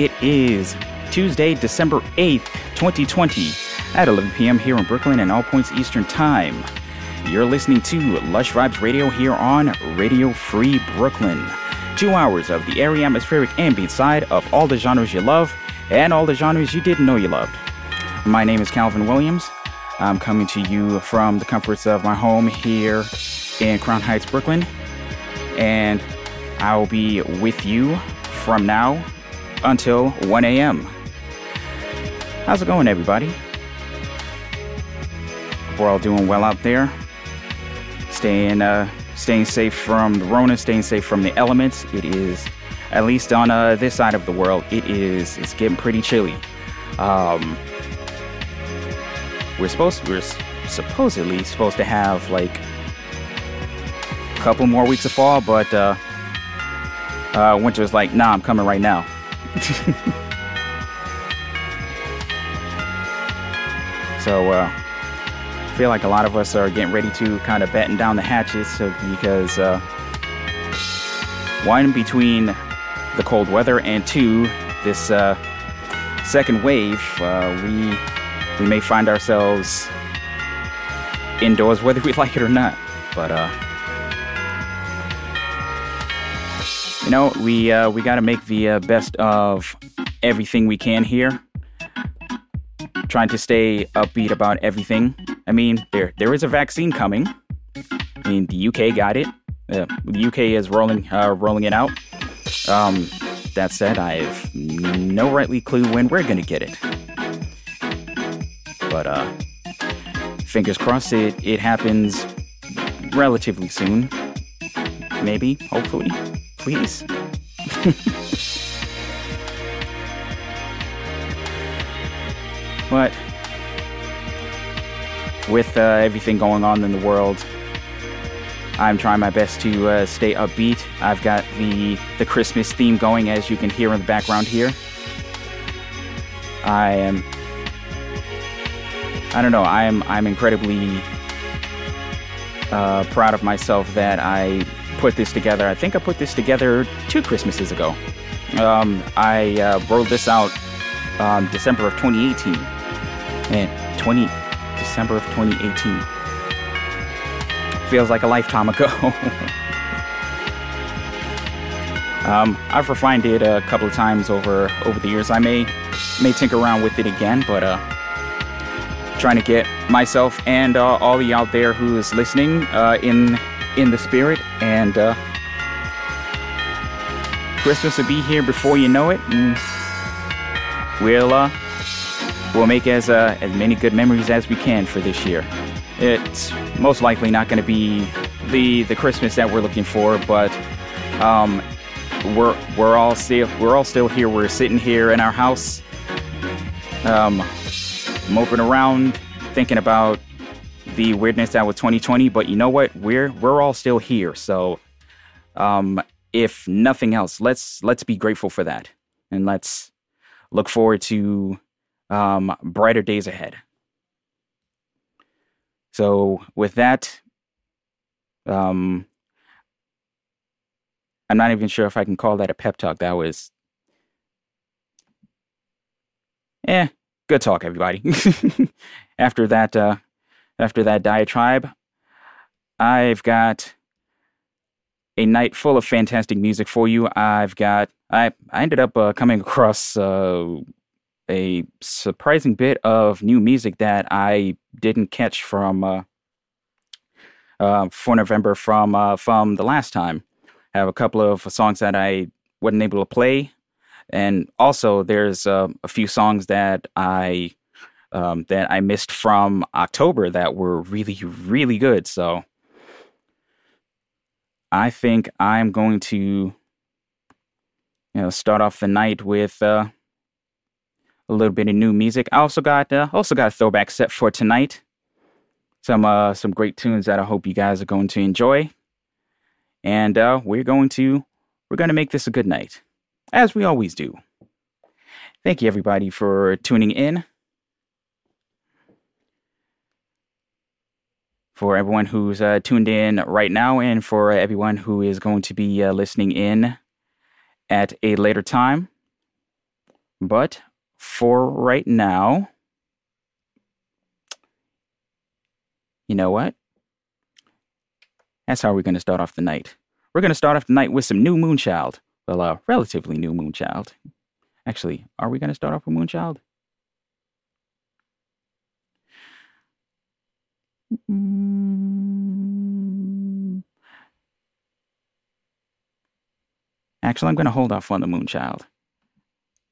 It is Tuesday, December 8th, 2020, at 11 p.m. here in Brooklyn and all points Eastern Time. You're listening to Lush Vibes Radio here on Radio Free Brooklyn. Two hours of the airy atmospheric ambient side of all the genres you love and all the genres you didn't know you loved. My name is Calvin Williams. I'm coming to you from the comforts of my home here in Crown Heights, Brooklyn. And I will be with you from now until 1 a.m. How's it going, everybody? We're all doing well out there. Staying, uh, staying safe from the Rona, staying safe from the elements. It is, at least on uh, this side of the world, it is. It's getting pretty chilly. Um, we're supposed, we're supposedly supposed to have like a couple more weeks of fall, but uh, uh, Winter's like, nah, I'm coming right now. so, uh, I feel like a lot of us are getting ready to kind of batten down the hatches because, uh, one, between the cold weather, and two, this uh, second wave, uh, we we may find ourselves indoors whether we like it or not. But know, we uh, we got to make the uh, best of everything we can here. Trying to stay upbeat about everything. I mean, there there is a vaccine coming. I mean, the UK got it. Uh, the UK is rolling uh, rolling it out. Um, that said, I have no rightly clue when we're gonna get it. But uh, fingers crossed it it happens relatively soon. Maybe, hopefully please. but with uh, everything going on in the world, I'm trying my best to uh, stay upbeat. I've got the the Christmas theme going, as you can hear in the background here. I am. I don't know. I am. I'm incredibly uh, proud of myself that I put this together. I think I put this together two Christmases ago. Um, I uh, rolled this out um, December of 2018. And 20 December of 2018 feels like a lifetime ago. um, I've refined it a couple of times over over the years. I may may tinker around with it again, but uh, trying to get myself and uh, all of you out there who is listening uh, in in the spirit, and uh, Christmas will be here before you know it, and we'll uh, we'll make as uh, as many good memories as we can for this year. It's most likely not going to be the the Christmas that we're looking for, but um, we're we're all still we're all still here. We're sitting here in our house, um, moping around, thinking about the weirdness that was 2020, but you know what? We're we're all still here. So um if nothing else, let's let's be grateful for that. And let's look forward to um brighter days ahead. So with that, um I'm not even sure if I can call that a pep talk. That was Eh, good talk, everybody. After that uh after that diatribe, I've got a night full of fantastic music for you. I've got I I ended up uh, coming across uh, a surprising bit of new music that I didn't catch from uh, uh for November from uh, from the last time. I have a couple of songs that I wasn't able to play, and also there's uh, a few songs that I um, that I missed from October that were really, really good. So I think I'm going to, you know, start off the night with uh, a little bit of new music. I also got uh, also got a throwback set for tonight. Some uh, some great tunes that I hope you guys are going to enjoy. And uh, we're going to we're going to make this a good night, as we always do. Thank you everybody for tuning in. For everyone who's uh, tuned in right now and for everyone who is going to be uh, listening in at a later time. But for right now, you know what? That's how we're going to start off the night. We're going to start off the night with some new Moonchild. Well, uh, relatively new Moonchild. Actually, are we going to start off with Moonchild? Mm. Actually, I'm going to hold off on the Moonchild.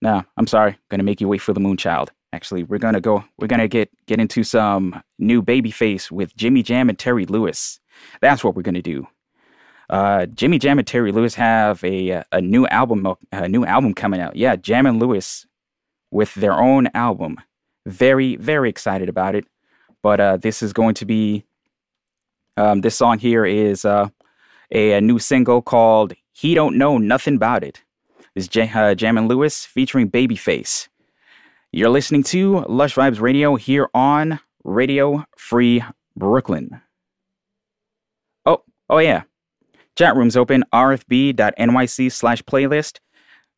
No, I'm sorry. I'm going to make you wait for the Moonchild. Actually, we're going to go, we're going to get, get into some new Babyface with Jimmy Jam and Terry Lewis. That's what we're going to do. Uh, Jimmy Jam and Terry Lewis have a a new album a new album coming out. Yeah, Jam and Lewis with their own album. Very very excited about it. But uh, this is going to be um, this song here is uh, a, a, new single called "He Don't Know Nothing About It." This is J- uh, Jam Lewis featuring Babyface. You're listening to Lush Vibes Radio here on Radio Free Brooklyn. Oh, oh yeah. Chat room's open, rfb.nyc slash playlist.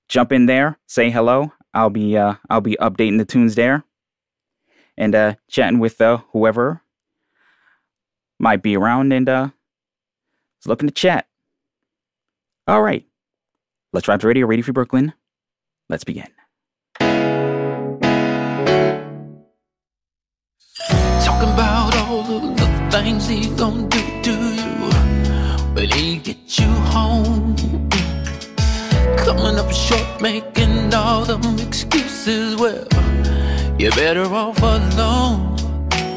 Jump in there, say hello. I'll be uh, I'll be updating the tunes there. And uh, chatting with uh, whoever might be around and uh, is looking to chat. All right. Let's to radio, Radio Free Brooklyn. Let's begin. Talking about all the things he gonna do to you when he get you home. Coming up short, making all them excuses. Well, you're better off alone.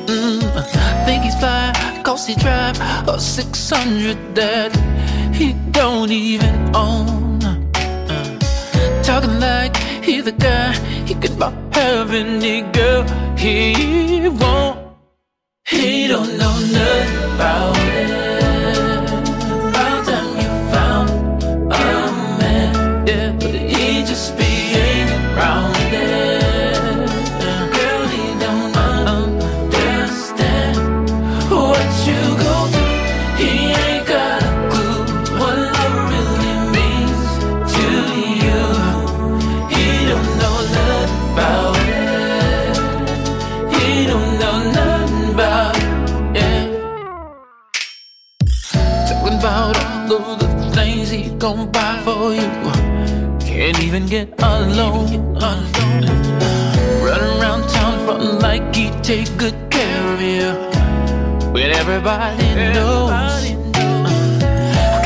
Mm, think he's fly, cause he drive a 600 that he don't even own. Uh, talking like he the guy, he could buy heaven, any girl he won't. He don't know nothing about it. Gon' buy for you. Can't even get alone. Run around town frontin' like he take good care of you. When everybody knows.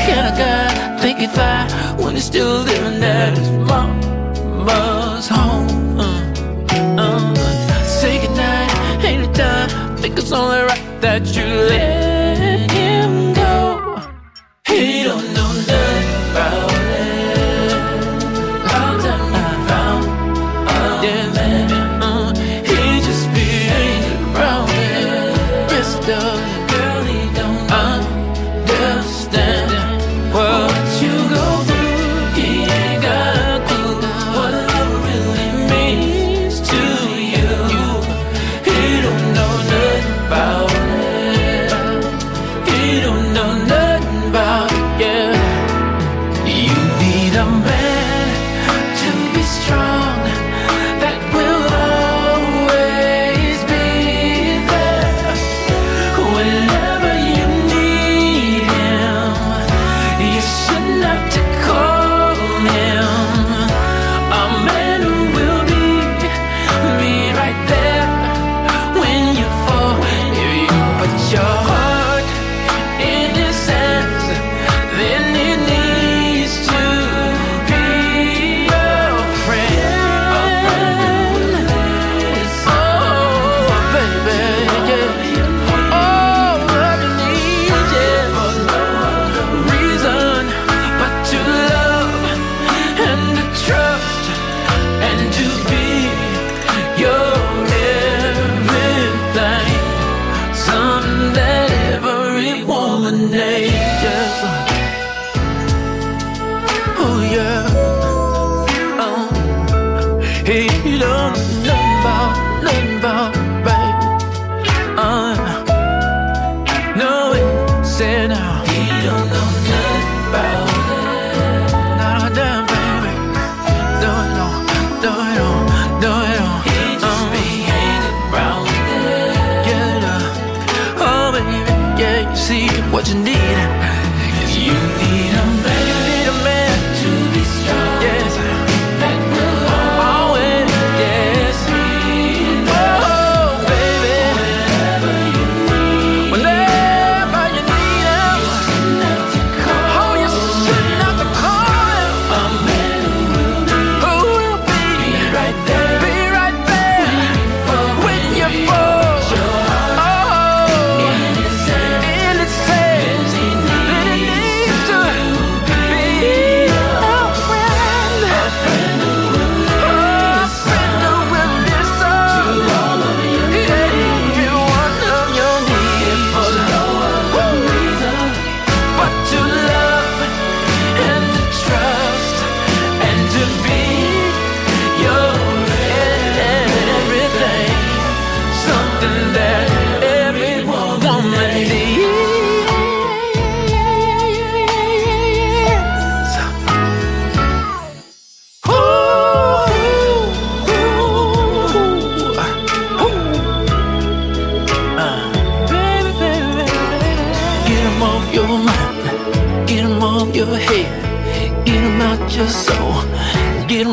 Can a guy think he fly when he's still living at his mama's home? Uh, uh, say goodnight, ain't it time? Think it's only right that you let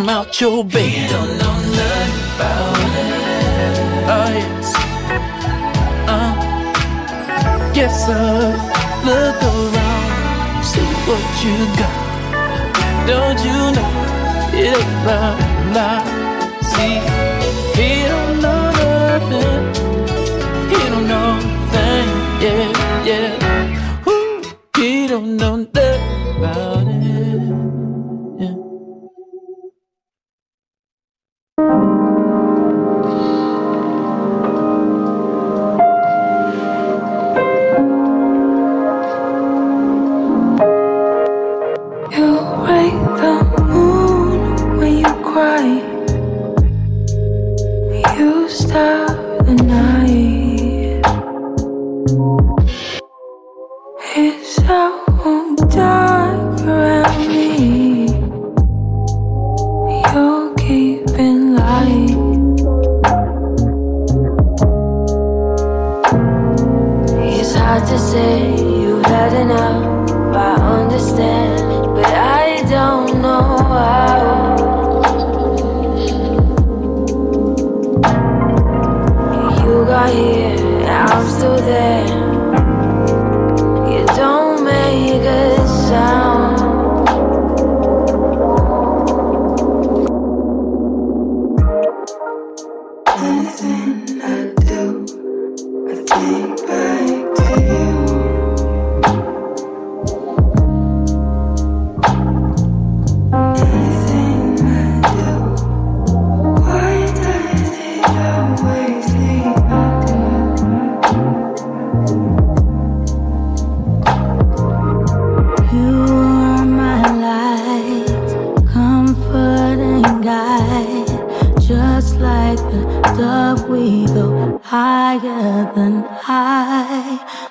them out your bed. You don't know nothing about it. Oh, yes. Uh, yes, sir. Look around, see what you got. Don't you know it ain't lie? See,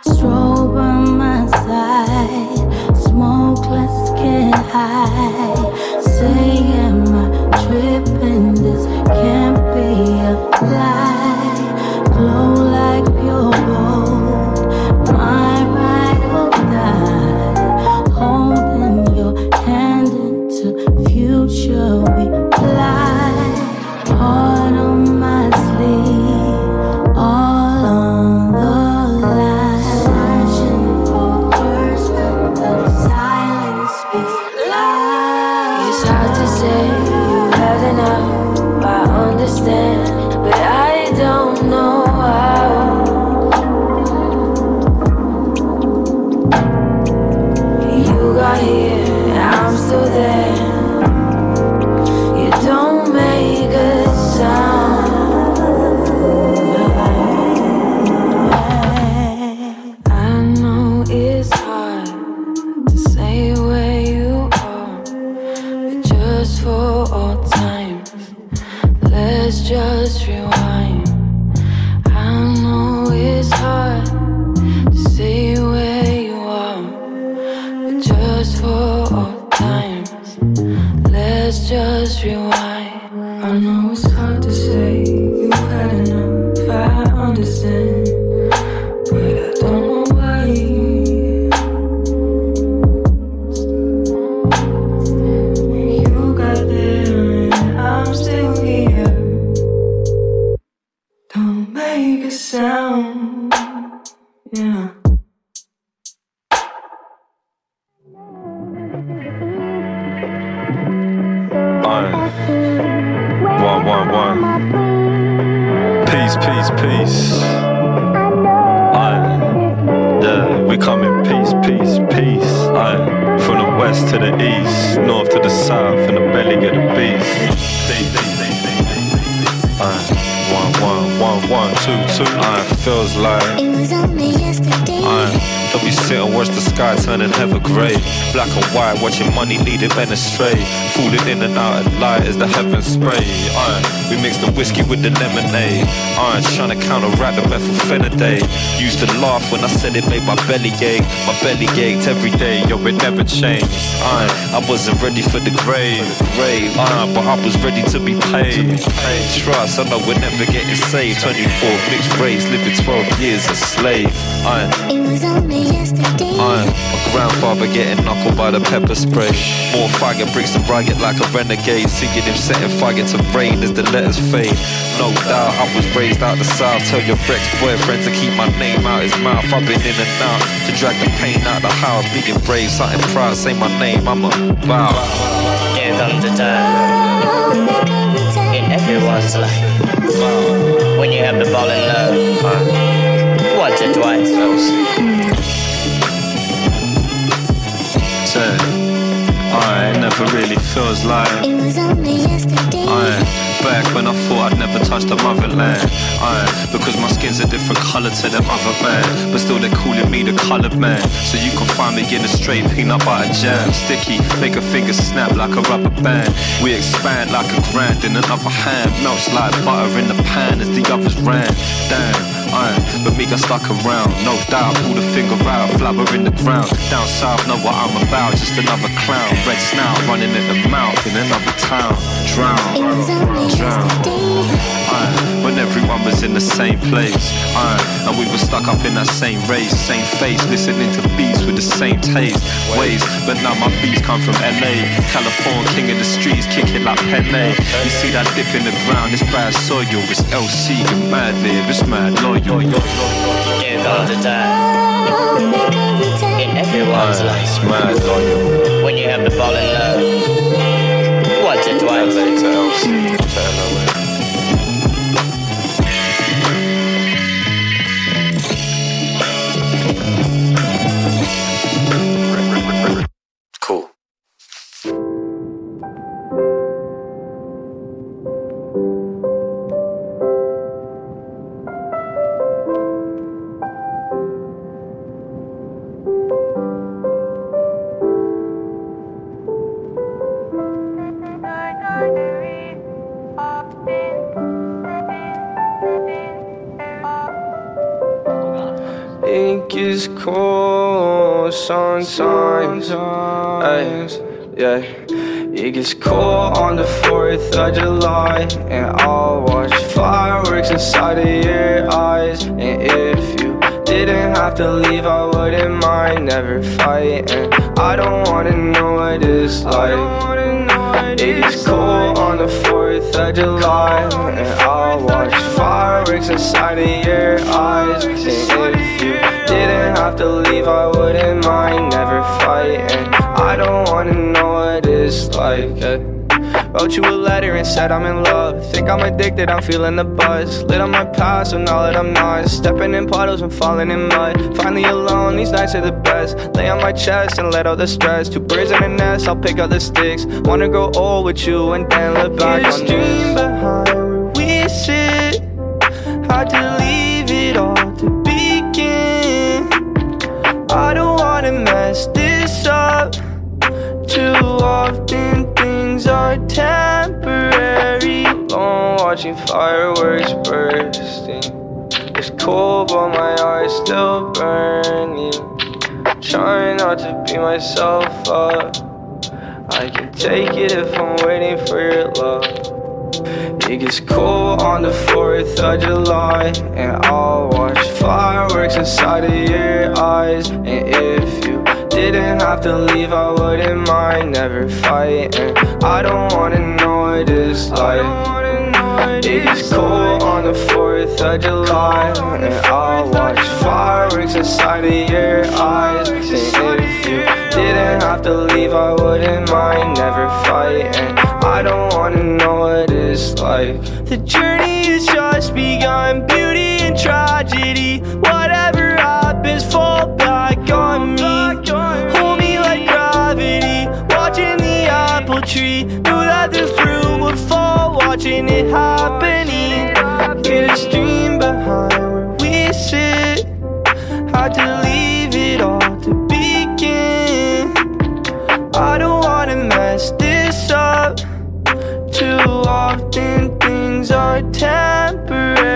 Strong. Been astray. Falling in and out of light as the heavens spray. Iron, we mix the whiskey with the lemonade. Iron, trying to counteract the methylphenidate. Used to laugh when I said it made my belly ache. My belly ached every day, yo, it never changed. Iron, I wasn't ready for the grave. Iron, but I was ready to be paid. Trust, I know we're never getting saved. 24 mixed race, living 12 years a slave. Iron. It was only Uh, my grandfather getting knuckled by the pepper spray. More faggot bricks to ragged like a renegade. Singing him setting faggot to rain as the letters fade. No doubt I was raised out the south. Tell your ex-boyfriend to keep my name out his mouth. I've been in and out to drag the pain out the house. Being brave, something proud. Say my name, I'm a bow. Here comes time in everyone's life when you have to fall in love once or twice. Turn. I never really feels like. It was only yesterday. I back when I thought I'd never touch the motherland. I because my skin's a different colour to them other man, but still they're calling me the coloured man. So you can find me in a straight peanut butter jam, sticky, make a finger snap like a rubber band. We expand like a grand in another hand, melts like butter in the pan as the others ran. Damn. Aye, but me got stuck around, no doubt. Pull the finger out, flabber in the ground. Down south, know what I'm about, just another clown. Red snout running at the mouth in another town. Drown, It was only drown. Aye, when everyone was in the same place. Aye, and we were stuck up in that same race, same face, listening to beats with the same taste. Ways, but now my beats come from LA. California, king of the streets, kick it like Pele. You see that dip in the ground, it's bad soil. It's LC, get mad live, it's mad loyal. A time in everyone's Aye, life it's mad loyal. when you have to fall in love once or twice. It gets cold on the 4th of July. And I'll watch fireworks inside of your eyes. And if you didn't have to leave, I wouldn't mind never fighting. I don't wanna know what it's like. It gets cold on the 4th of July. And I'll watch fireworks inside of your eyes. And if you didn't have to leave, I wouldn't mind never fighting. I don't wanna what like. eh. Wrote you a letter and said I'm in love. Think I'm addicted, I'm feeling the buzz. Lit on my past, so now that I'm not. Stepping in puddles and falling in mud. Finally alone, these nights are the best. Lay on my chest and let all the stress. Two birds in a nest, I'll pick up the sticks. Wanna grow old with you and then look back on this. behind where we sit. Hard to leave it all to begin. I don't wanna mess this up. Too often things are temporary. Alone watching fireworks bursting. It's cold, but my eyes still burning. Trying not to beat myself up. I can take it if I'm waiting for your love. It gets cold on the 4th of July, and I'll watch fireworks inside of your eyes. And if you didn't have to leave, I wouldn't mind never fighting. I don't wanna know what it's like. It gets cold on the 4th of July, and I'll watch fireworks inside of your eyes. And if you didn't have to leave, I wouldn't mind never fighting. I don't wanna know what it's like. The journey has just begun, beauty and tragedy. Whatever tree. Knew that the fruit would fall, watching it happening. Get a stream behind where we sit. Had to leave it all to begin. I don't wanna mess this up. Too often things are temporary.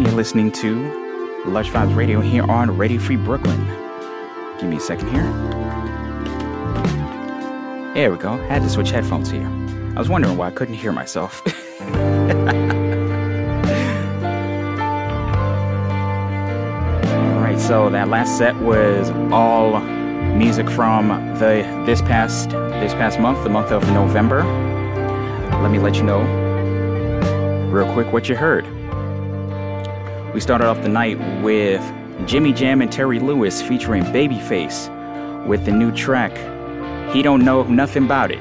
You're listening to Lush Vibes Radio here on Radio Free Brooklyn. Give me a second here. There we go. Had to switch headphones here. I was wondering why I couldn't hear myself. All right, so that last set was all music from the this past this past month, the month of November. Let me let you know real quick what you heard. We started off the night with Jimmy Jam and Terry Lewis featuring Babyface with the new track He Don't Know Nothing About It.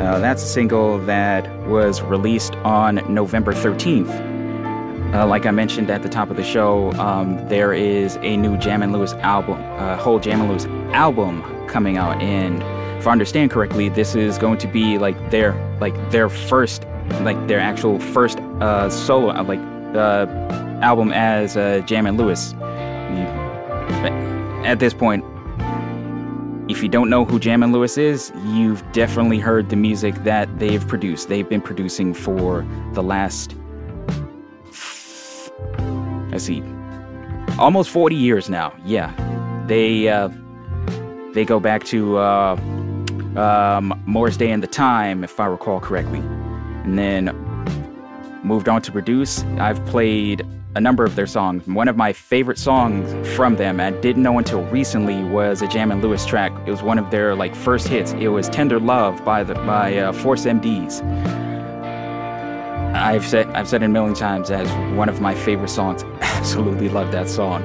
Uh, that's a single that was released on November 13th. Uh, like I mentioned at the top of the show, um, there is a new Jam and Lewis album, uh, whole Jam and Lewis album coming out, and if I understand correctly, this is going to be like their like their first, like their actual first uh, solo, uh, like uh, album as uh, Jam and Lewis. At this point, if you don't know who Jam and Lewis is, you've definitely heard the music that they've produced. They've been producing for the last let's see, almost 40 years now. Yeah, they uh, they go back to uh, um, Morris Day and the Time, if I recall correctly, and then moved on to produce. I've played a number of their songs. One of my favorite songs from them, I didn't know until recently, was a Jam and Lewis track. It was one of their like first hits. It was "Tender Love" by the by uh, Force MDs. I've said I've said it a million times as one of my favorite songs. Absolutely love that song.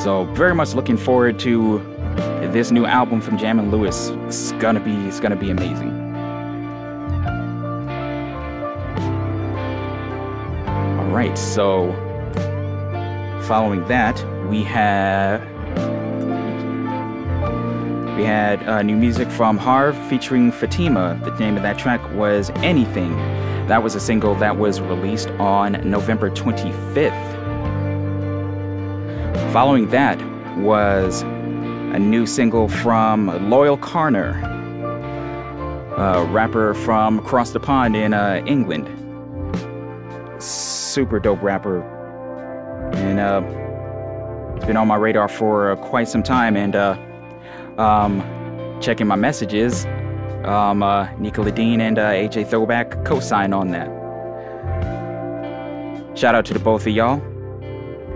So very much looking forward to this new album from Jam and Lewis. It's gonna be it's gonna be amazing. Right, so following that we have we had uh, new music from Harve featuring Fatima. The name of that track was Anything. That was a single that was released on November 25th. Following that was a new single from Loyle Carner, a rapper from across the pond in uh, England. Super dope rapper. And uh, it's been on my radar for uh, quite some time. And uh, um, checking my messages, um, uh, Nicola Dean and uh, AJ Throwback co-sign on that. Shout out to the both of y'all.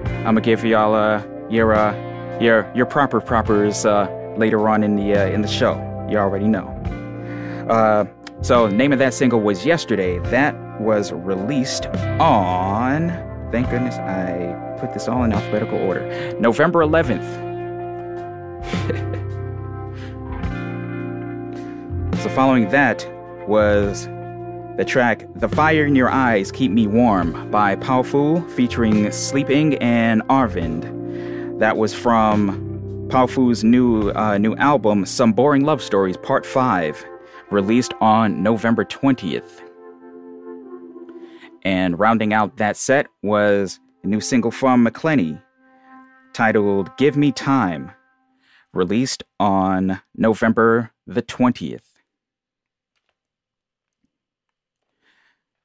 I'm gonna give y'all uh, your uh, your your proper propers later on in the in the show. You already know. So name of that single was Yesterday. That was released on. Thank goodness I put this all in alphabetical order. November 11th. So following that was the track The Fire in Your Eyes Keep Me Warm by Powfu featuring Sleeping and Arvind. That was from Powfu's new uh, new album Some Boring Love Stories Part 5, released on November 20th. And rounding out that set was a new single from McClenney titled Give Me Time, released on November the 20th.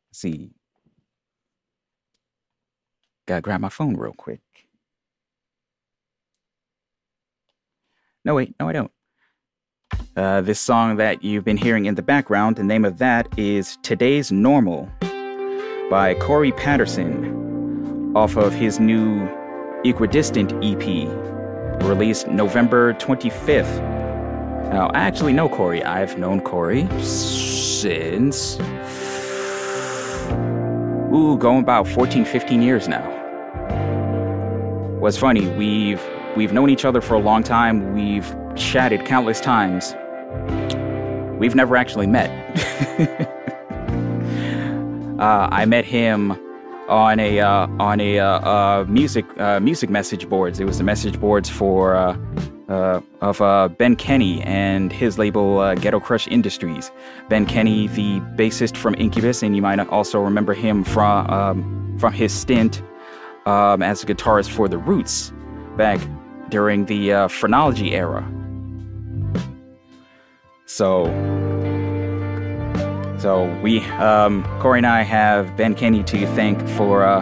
Let's see. Gotta grab my phone real quick. No, wait, no, I don't. Uh, this song that you've been hearing in the background, the name of that is Today's Normal by Cory Patterson off of his new Equidistant EP, released November 25th. Now, I actually know Cory. I've known Cory since ooh, going about 14, 15 years now. What's funny, we've we've known each other for a long time. We've chatted countless times. We've never actually met. uh, I met him on a uh, on a uh, uh music uh, music message boards. It was the message boards for uh, of Ben Kenney and his label Ghetto Crush Industries. Ben Kenney, the bassist from Incubus, and you might also remember him from um, from his stint um, as a guitarist for the Roots back during the Phrenology era. So so we, um, Cory and I have Ben Kenney to thank for uh,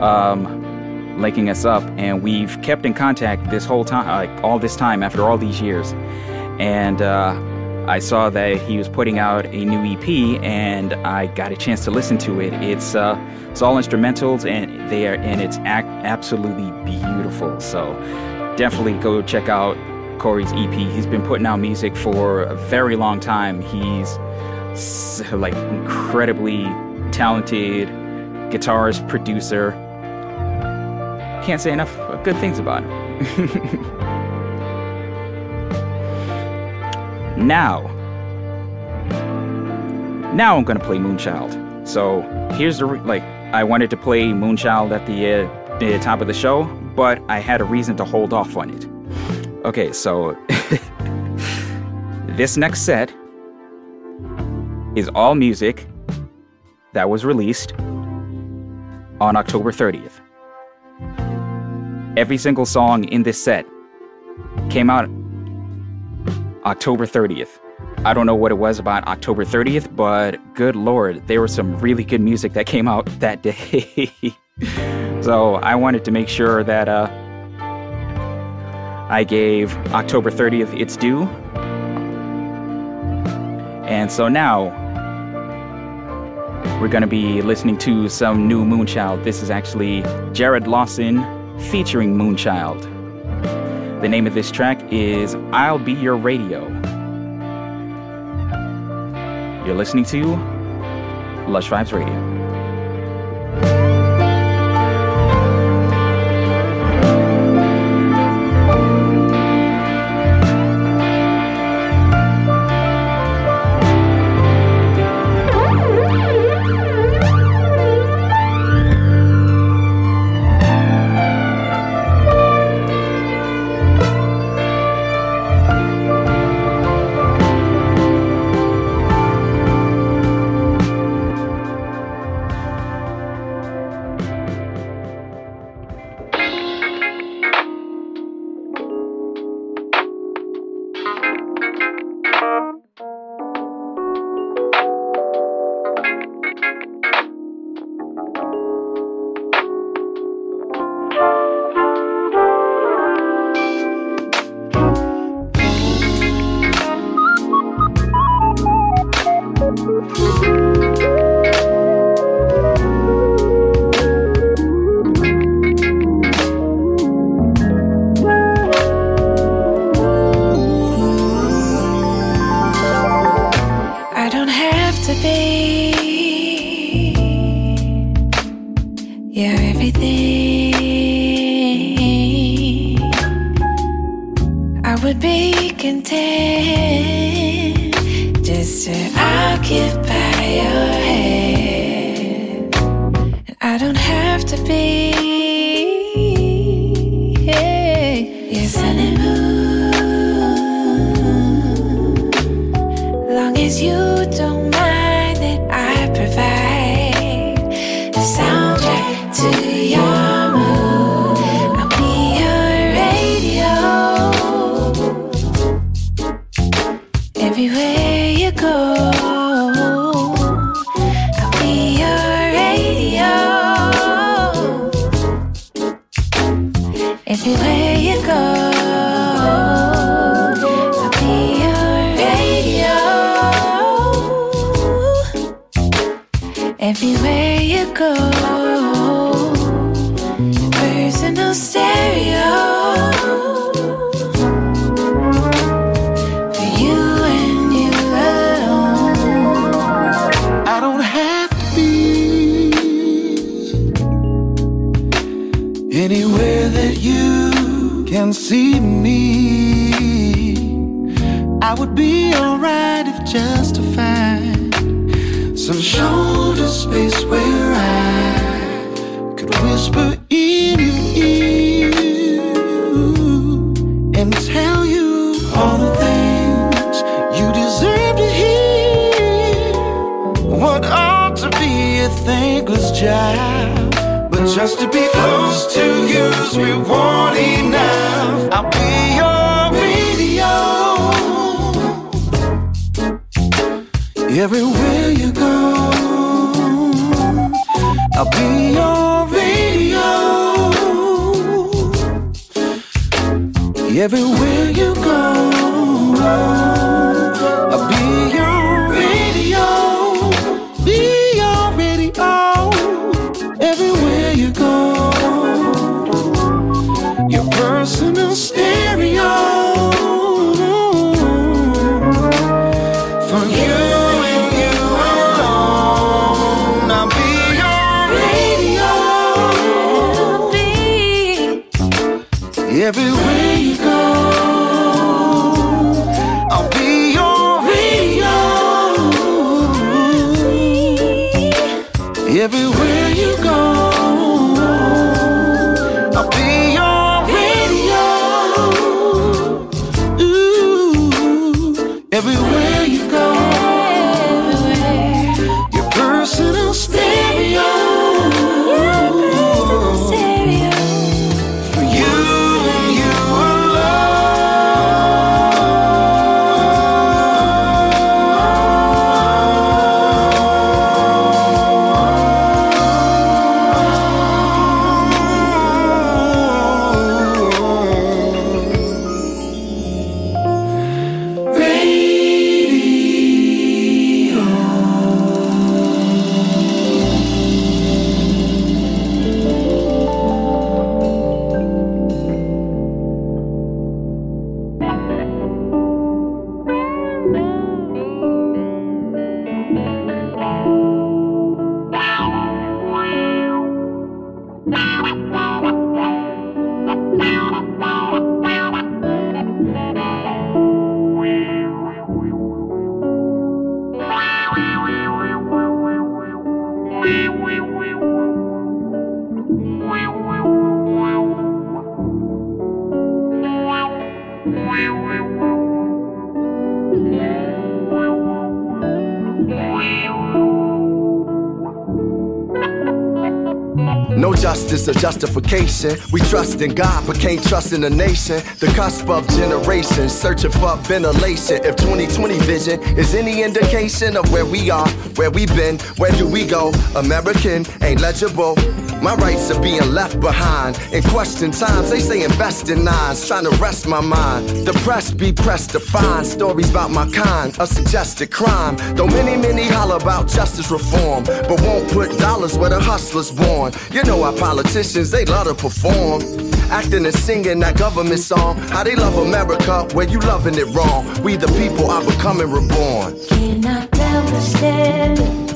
um, linking us up, and we've kept in contact this whole time, like all this time after all these years. And uh, I saw that he was putting out a new EP, and I got a chance to listen to it. It's uh, it's all instrumentals, and they are, and it's ac- absolutely beautiful. So definitely go check out Cory's EP. He's been putting out music for a very long time. He's like incredibly talented guitarist, producer. Can't say enough good things about him. now, now I'm gonna play Moonchild. So here's the re- like I wanted to play Moonchild at the, uh, the top of the show, but I had a reason to hold off on it. Okay, so this next set is all music that was released on October 30th. Every single song in this set came out October 30th. I don't know what it was about October 30th, but good lord, there was some really good music that came out that day. so I wanted to make sure that uh, I gave October 30th its due. And so now we're going to be listening to some new Moonchild. This is actually Jarrod Lawson featuring Moonchild. The name of this track is I'll Be Your Radio. You're listening to Lush Vibes Radio. Justification. We trust in God, but can't trust in the nation. The cusp of generations searching for ventilation. If 2020 vision is any indication of where we are, where we've been, where do we go? American ain't legible. My rights are being left behind. In question times, they say invest in nines, trying to rest my mind. The press be pressed to find stories about my kind, a suggested crime. Though many, many holler about justice reform, but won't put dollars where the hustler's born. You know our politicians, they love to perform. Acting and singing that government song. How they love America where you loving it wrong. We the people are becoming reborn. Cannot it. I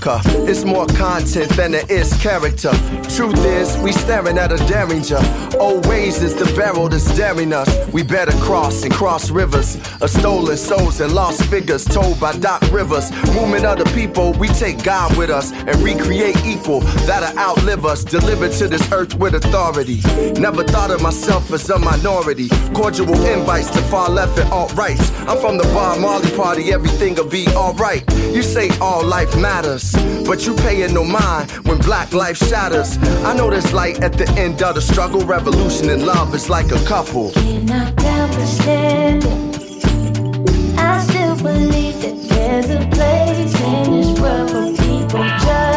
It's more content than it is character. Truth is, we staring at a derringer. Old ways is the barrel that's daring us. We better cross and cross rivers of stolen souls and lost figures told by Doc Rivers. Movement of the people, we take God with us and recreate equal that'll outlive us. Delivered to this earth with authority. Never thought of myself as a minority. Cordial invites to far left and alt rights. I'm from the Bob Marley party, everything'll be alright. You say all life matters, but you paying no mind when black life shatters. I know there's light at the end of the struggle. Revolution and love is like a couple. Cannot understand it. I still believe that there's a place in this world for people just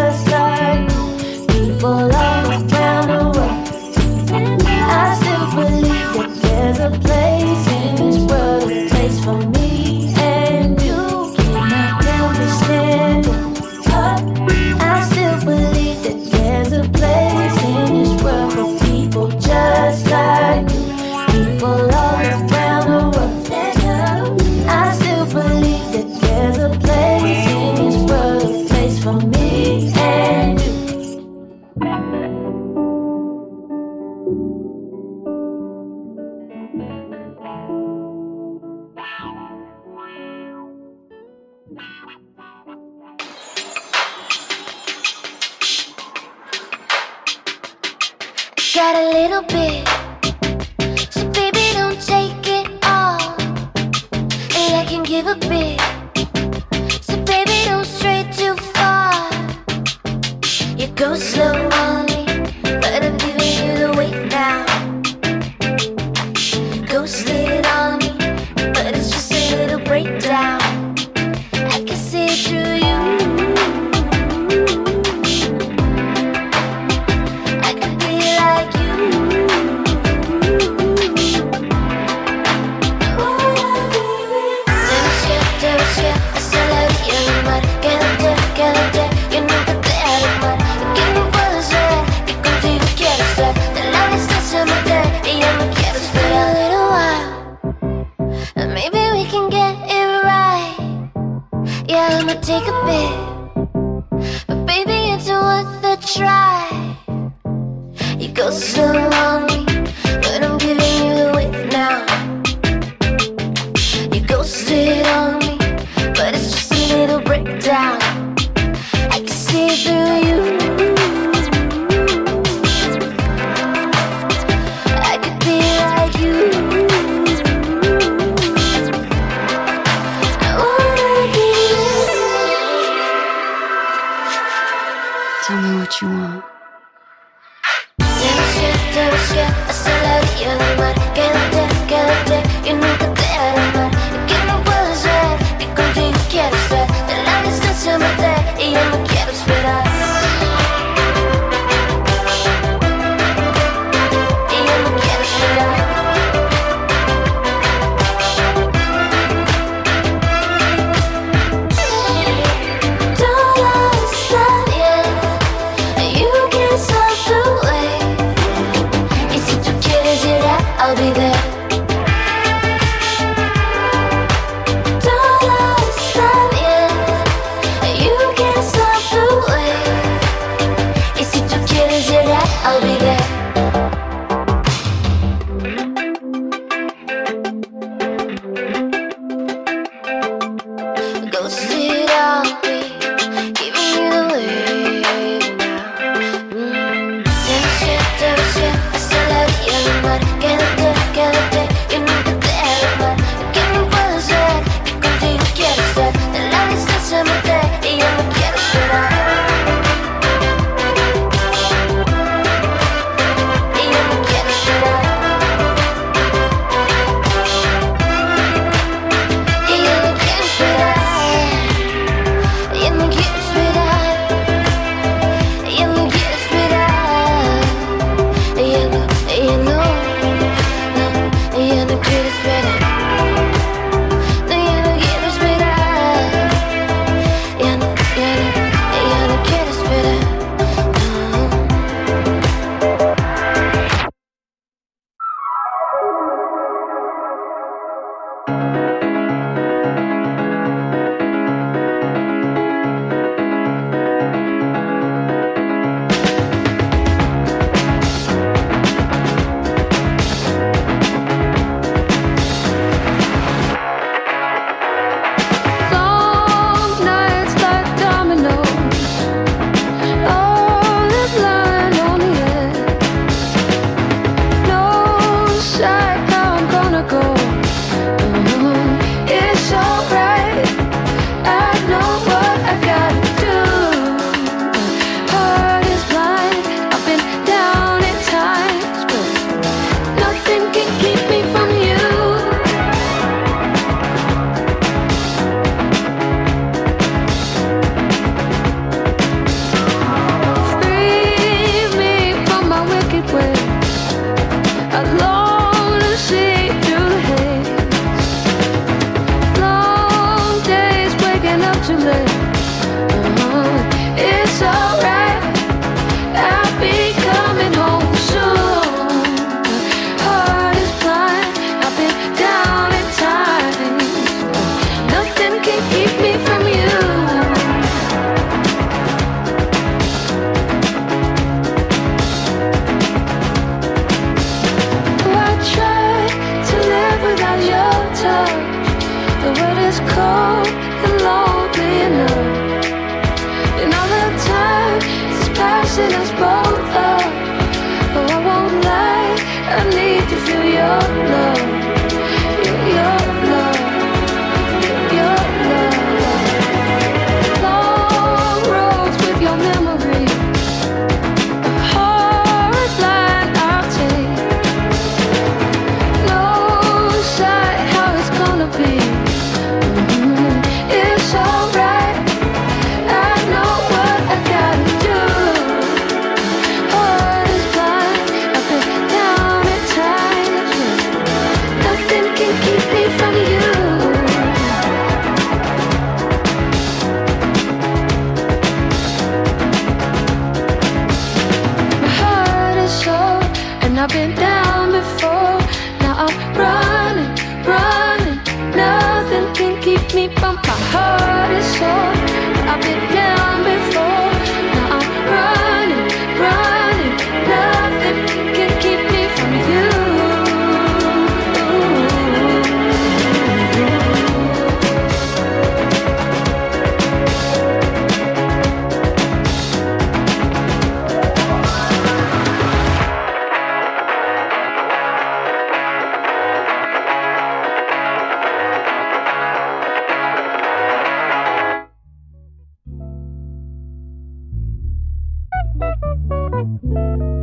Música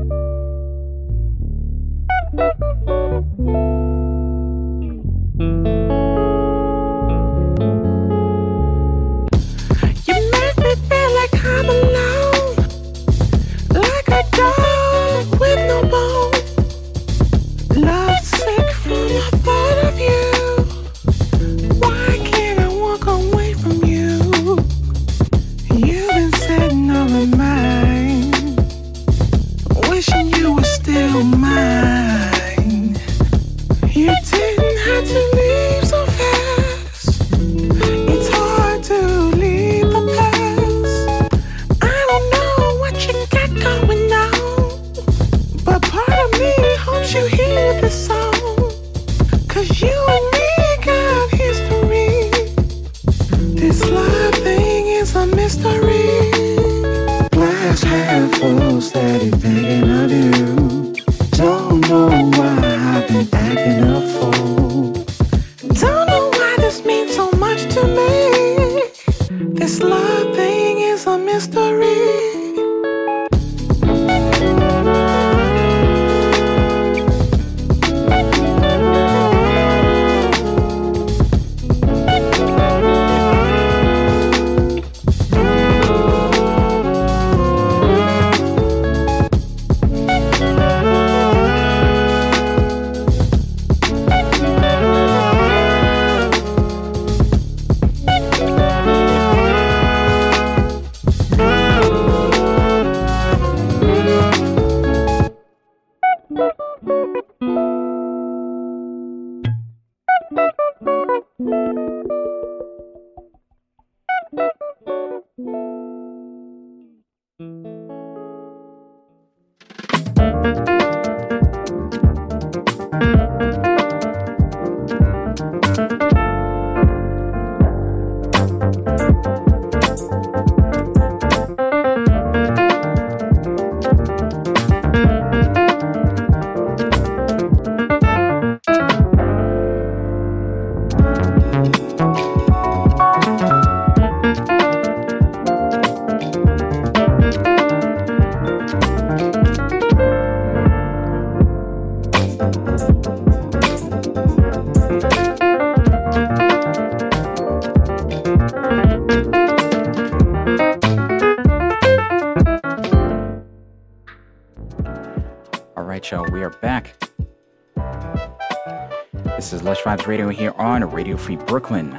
Radio here on Radio Free Brooklyn.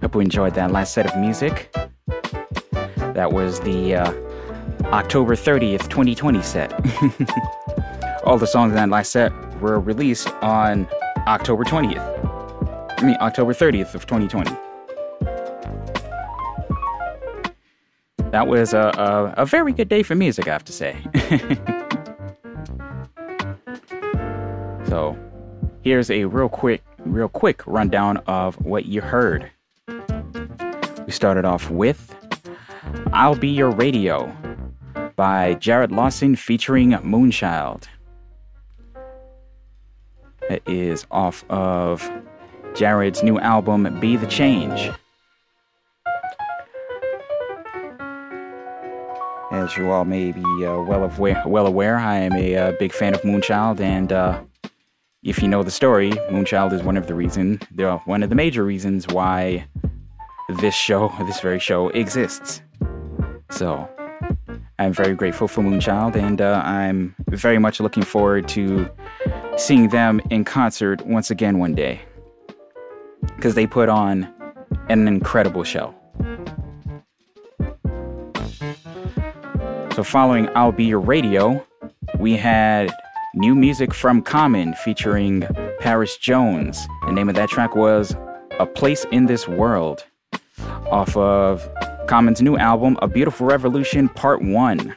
Hope you enjoyed that last set of music. That was the uh, October 30th, 2020 set. All the songs in that last set were released on October 20th. I mean, October 30th of 2020. That was a, a, a very good day for music, I have to say. here's a real quick, real quick rundown of what you heard. We started off with "I'll Be Your Radio" by Jarrod Lawson featuring Moonchild. That is off of Jarrod's new album "Be the Change." As you all may be uh, well aware, well aware, I am a uh, big fan of Moonchild, and uh, if you know the story, Moonchild is one of the reason, one of the major reasons why this show, this very show, exists. So, I'm very grateful for Moonchild, and uh, I'm very much looking forward to seeing them in concert once again one day, because they put on an incredible show. So, following "I'll Be Your Radio," we had new music from Common featuring Paris Jones. The name of that track was A Place in This World off of Common's new album, A Beautiful Revolution Part 1.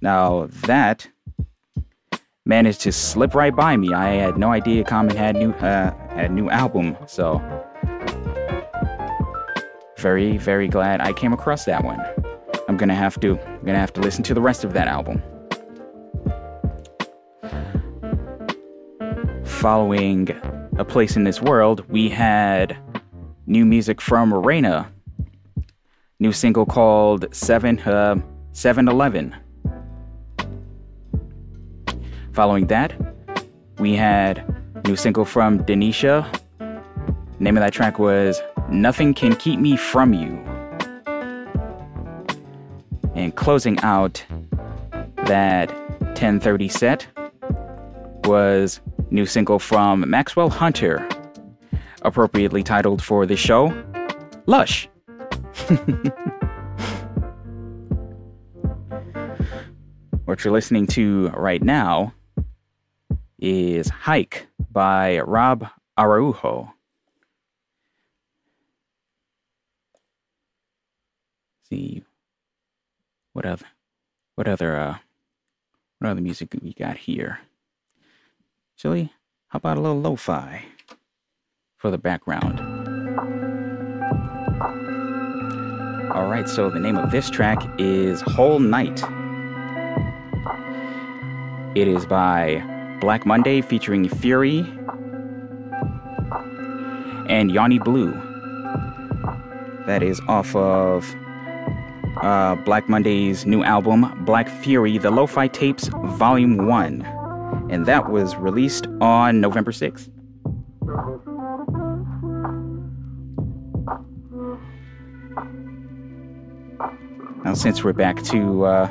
Now, that managed to slip right by me. I had no idea Common had new uh, had new album, so very very glad I came across that one. I'm gonna have to I'm gonna have to listen to the rest of that album. Following A Place in This World, we had new music from Morena. New single called 7 uh, 711. Following that, we had new single from Denitia. Name of that track was Nothing Can Keep Me From You. And closing out that 1030 set was new single from Maxwell Hunter, appropriately titled for the show, Lush. what you're listening to right now is Hike by Rob Araujo. see what other what other uh what other music we got here Actually, how about a little lo-fi for the background? All right, so the name of this track is Whole Night. It is by Black Monday featuring Phury and YawnyBlew. That is off of uh, Black Monday's new album, Black Fury, The Lo-Fi Tapes, Volume 1 and that was released on November 6th. Now, since we're back to uh,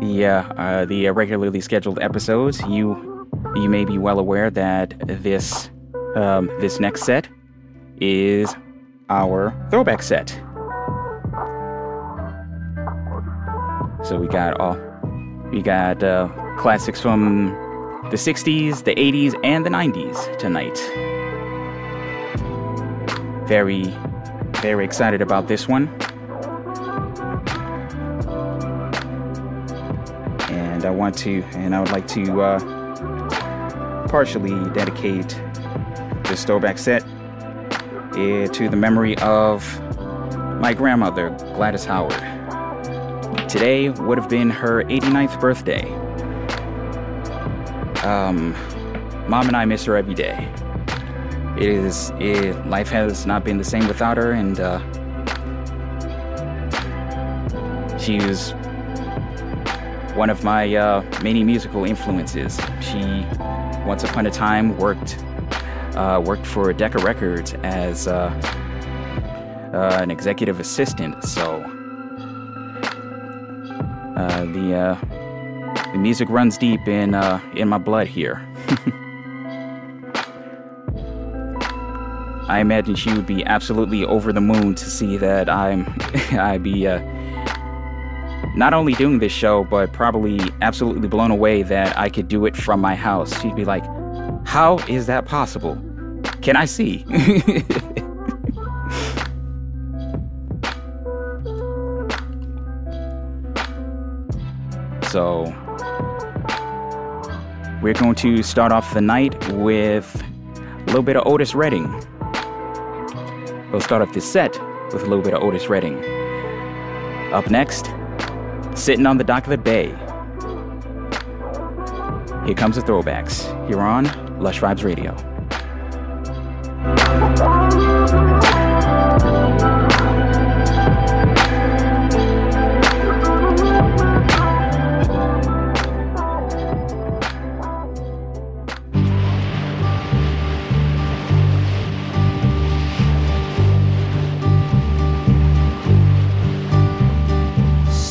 the uh, uh, the regularly scheduled episodes, you you may be well aware that this um, this next set is our throwback set. So we got all we got uh, classics from the 60s, the 80s, and the 90s tonight. very, very excited about this one. And I want to, and I would like to uh, partially dedicate this throwback set eh, to the memory of my grandmother, Gladys Howard. Today would have been her 89th birthday. Um, mom and I miss her every day. It is, it, life has not been the same without her, and uh, she was one of my uh, many musical influences. She, once upon a time, worked uh, worked for Decca Records as uh, uh, an executive assistant. So uh, the uh, the music runs deep in uh, in my blood here. I imagine she would be absolutely over the moon to see that I'm I'd be uh, not only doing this show, but probably absolutely blown away that I could do it from my house. She'd be like, "How is that possible? Can I see?" so we're going to start off the night with a little bit of Otis Redding. We'll start off this set with a little bit of Otis Redding. Up next, sitting on the dock of the bay. Here comes the throwbacks. Here on Lush Vibes Radio.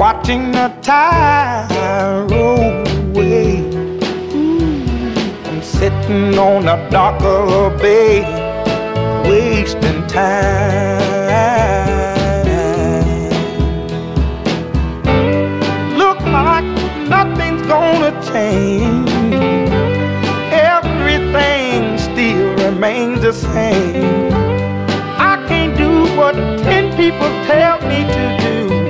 watching the tide roll away. Mm, I'm sitting on a the bay, wasting time. Look like nothing's gonna change. Everything still remains the same. I can't do what ten people tell me to do.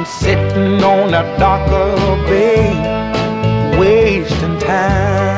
I'm sitting on a a bay, wasting time.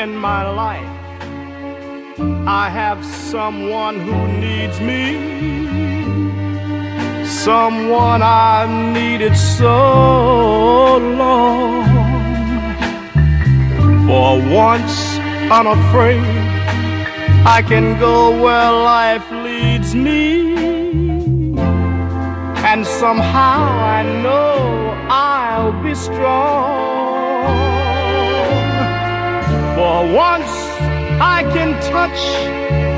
in my life. I have someone who needs me, someone I've needed so long. For once unafraid, I can go where life leads me. And somehow I know I'll be strong. For once I can touch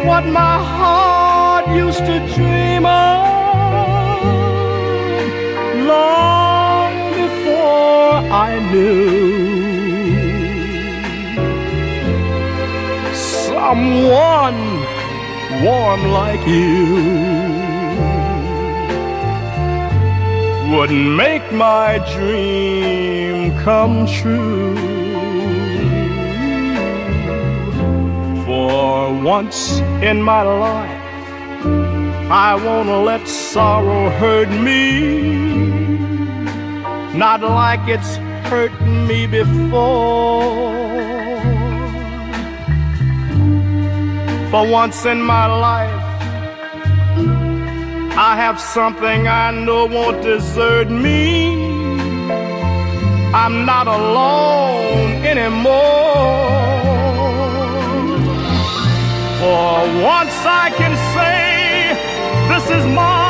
what my heart used to dream of long before I knew someone warm like you would make my dream come true. For once in my life, I wanna let sorrow hurt me. Not like it's hurt me before. For once in my life, I have something I know won't desert me. I'm not alone anymore. For once I can say, this is my.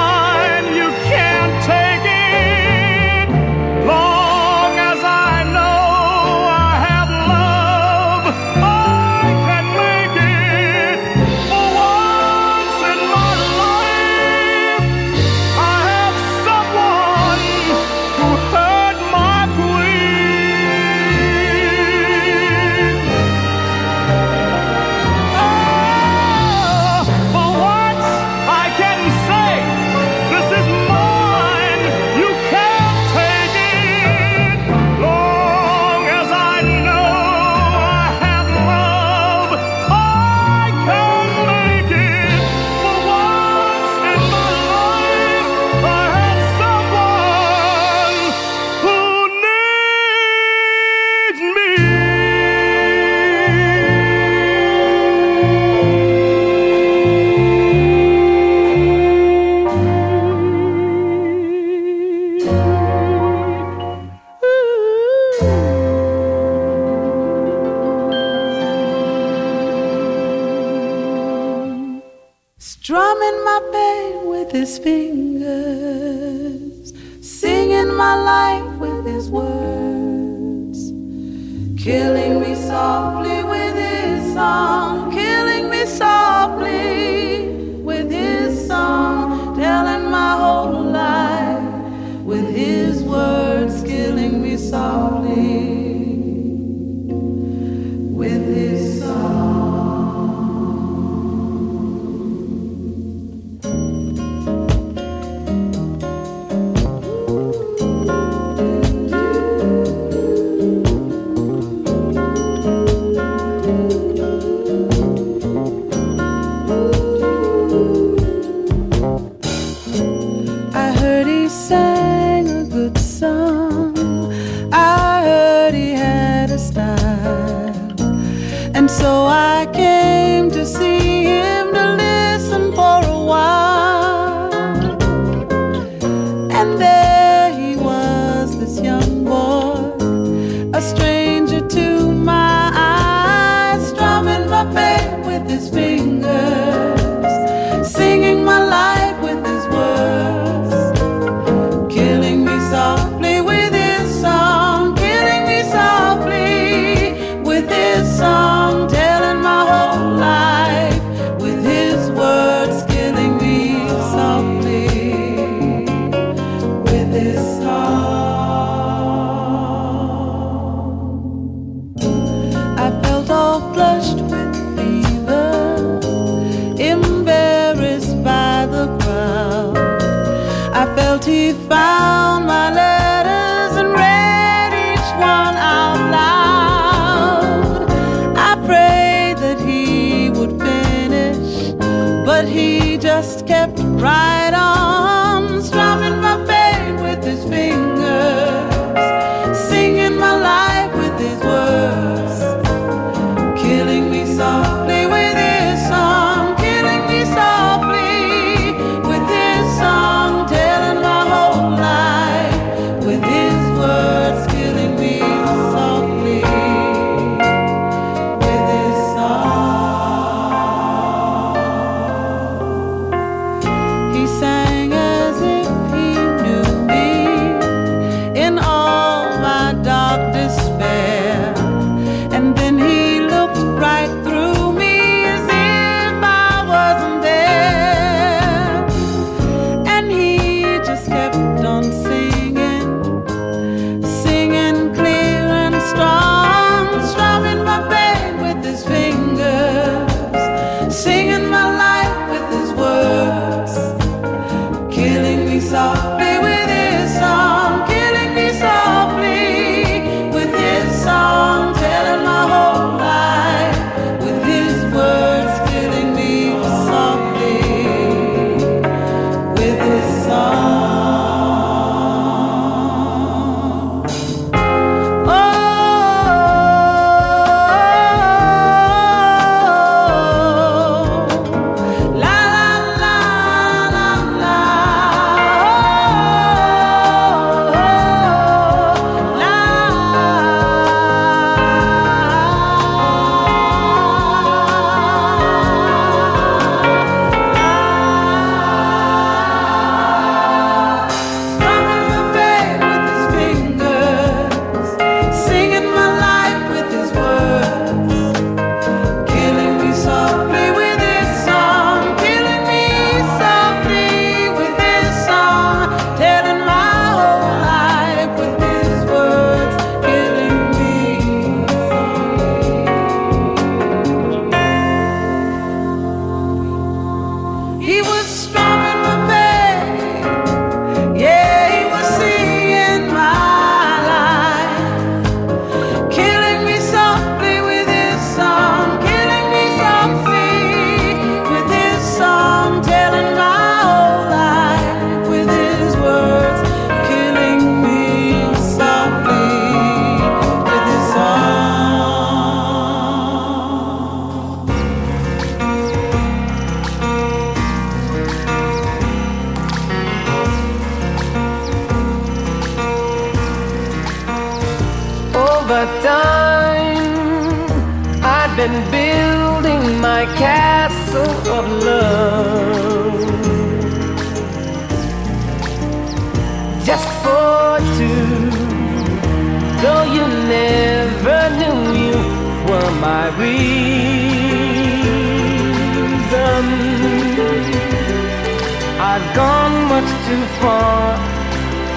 Much too far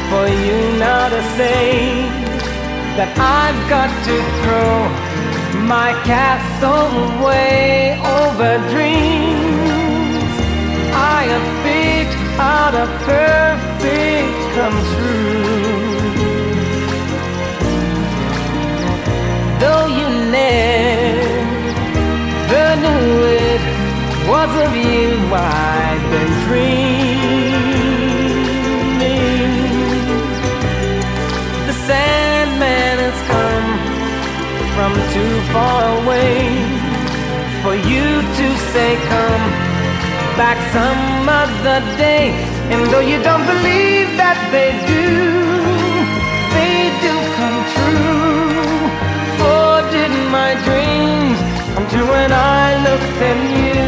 for you now to say that I've got to throw my castle away over dreams. I have picked out a perfect come true. Though you never knew it was of you I've been dreaming. Too far away for you to say, Come back some other day. And though you don't believe that they do, they do come true. For did my dreams come true when I looked at you?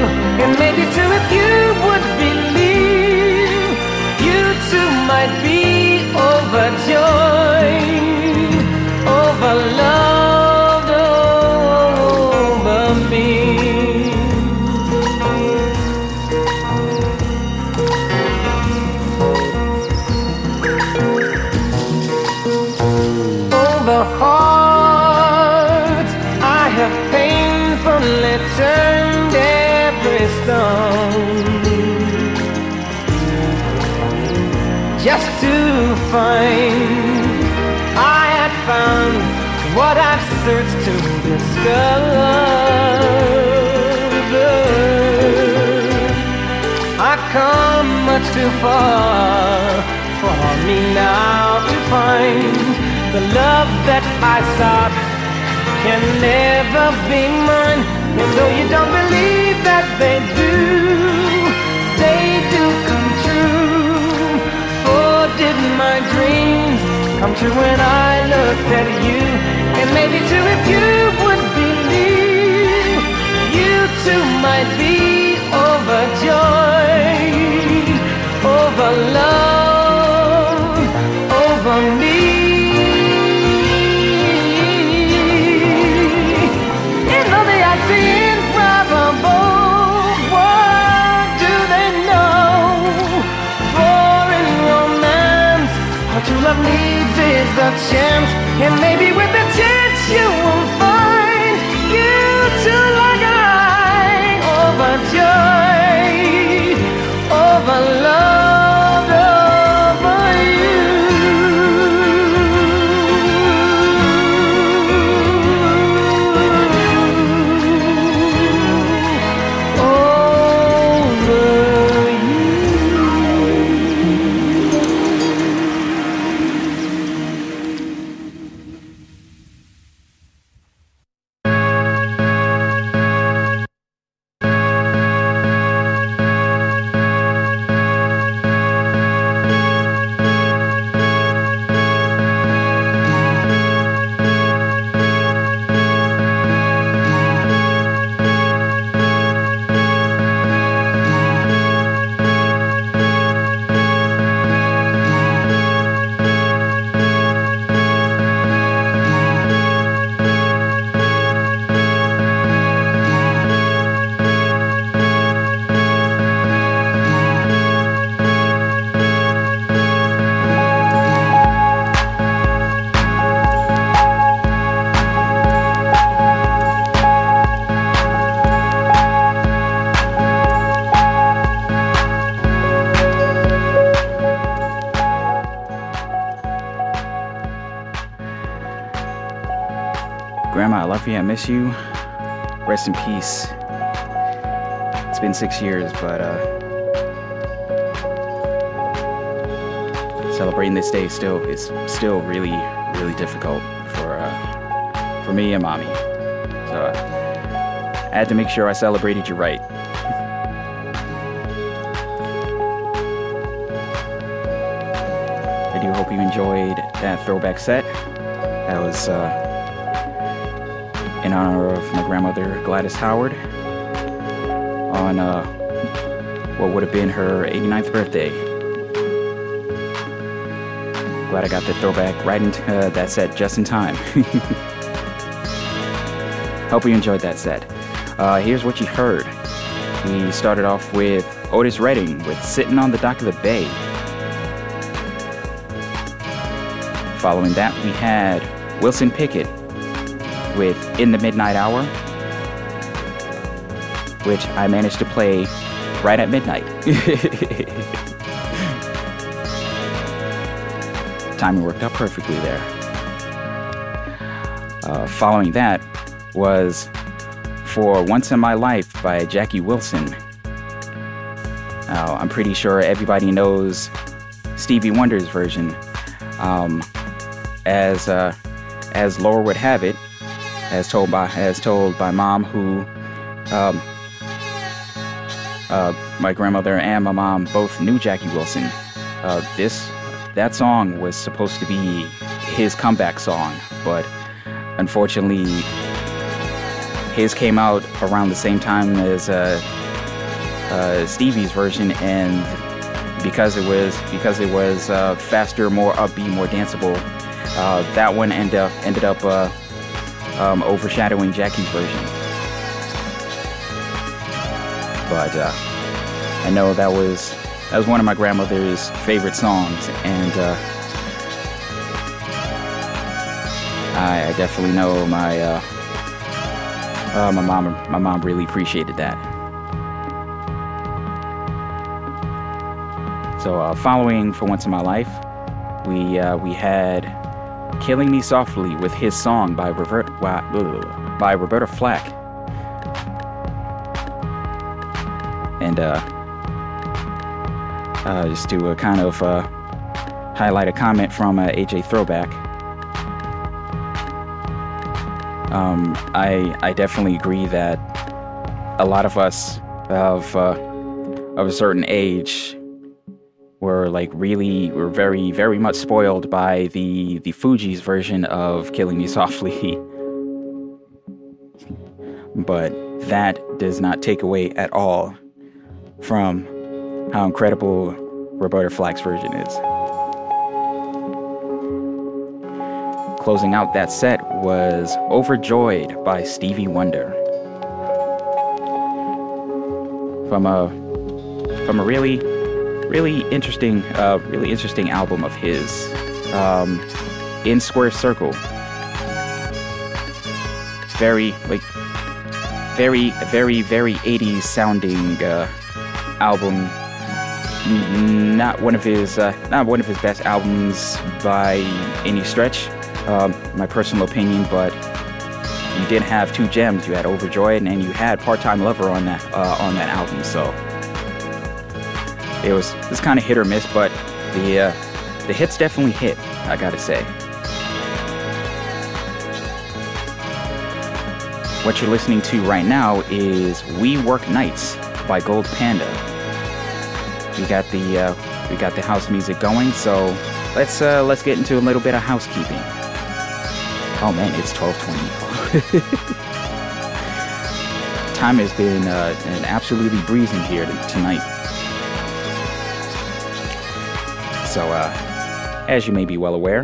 And maybe too, if you would believe, you too might be overjoyed, overloved far for me now to find the love that I sought can never be mine. And though you don't believe that they do, they do come true. For did my dreams come true when I looked at you? And maybe too, if you would believe, you too might be overjoyed, over love, over me. Are improbable, do they know? For in love needs is a chance, and maybe with miss you. Rest in peace. It's been six years, but uh, celebrating this day still is still really, really difficult for uh, for me and mommy. So uh, I had to make sure I celebrated you right. I do hope you enjoyed that throwback set. That was uh, in honor of my grandmother Gladys Howard on uh, what would have been her 89th birthday. Glad I got the throwback right into uh, that set just in time. Hope you enjoyed that set. Uh, here's what you heard. We started off with Otis Redding with Sitting on the Dock of the Bay. Following that, we had Wilson Pickett with In the Midnight Hour, which I managed to play right at midnight. Timing worked out perfectly there. Uh, following that was For Once in My Life by Jackie Wilson. Now, I'm pretty sure everybody knows Stevie Wonder's version. Um, as uh, as lore would have it, as told by as told by mom, who um, uh, my grandmother and my mom both knew Jackie Wilson. Uh, this that song was supposed to be his comeback song, but unfortunately, his came out around the same time as uh, uh, Stevie's version, and because it was because it was uh, faster, more upbeat, more danceable, uh, that one ended up ended up um, overshadowing Jackie's version. But uh, I know that was that was one of my grandmother's favorite songs, and uh, I, I definitely know my uh, uh, my mom my mom really appreciated that. So uh, following for once in my life, we uh, we had "Killing Me Softly" with his song by Robert by Roberta Flack, and uh, uh, just to uh, kind of uh, highlight a comment from uh, AJ Throwback. Um, I I definitely agree that a lot of us of uh, of a certain age were like really were very very much spoiled by the the Fugees' version of Killing Me Softly. but that does not take away at all from how incredible Roberta Flack's version is. Closing out that set was Overjoyed by Stevie Wonder. From a from a really really interesting uh, really interesting album of his um, in Square Circle. Very like very very very 80s sounding uh, album not one of his uh, not one of his best albums by any stretch um, my personal opinion but you did have two gems you had overjoyed and you had part-time lover on that uh, on that album so it was it's kind of hit or miss but the uh, the hits definitely hit i gotta say what you're listening to right now is we work nights by gold panda we got the uh, we got the house music going. So let's uh, let's get into a little bit of housekeeping. Oh man, it's twelve twenty. Time has been uh, an absolutely breezing here tonight. So, uh, as you may be well aware,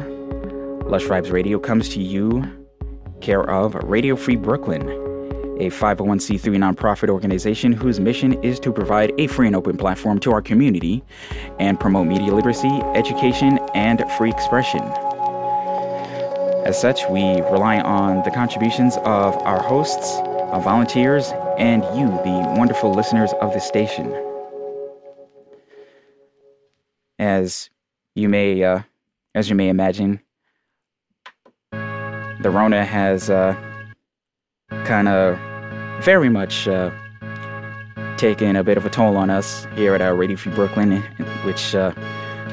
Lush Vibes Radio comes to you care of Radio Free Brooklyn, a 501c3 nonprofit organization whose mission is to provide a free and open platform to our community and promote media literacy, education, and free expression. As such, we rely on the contributions of our hosts, our volunteers, and you, the wonderful listeners of the station. As you may, uh, as you may imagine, the Rona has uh, kind of very much uh, taken a bit of a toll on us here at our Radio Free Brooklyn, which uh,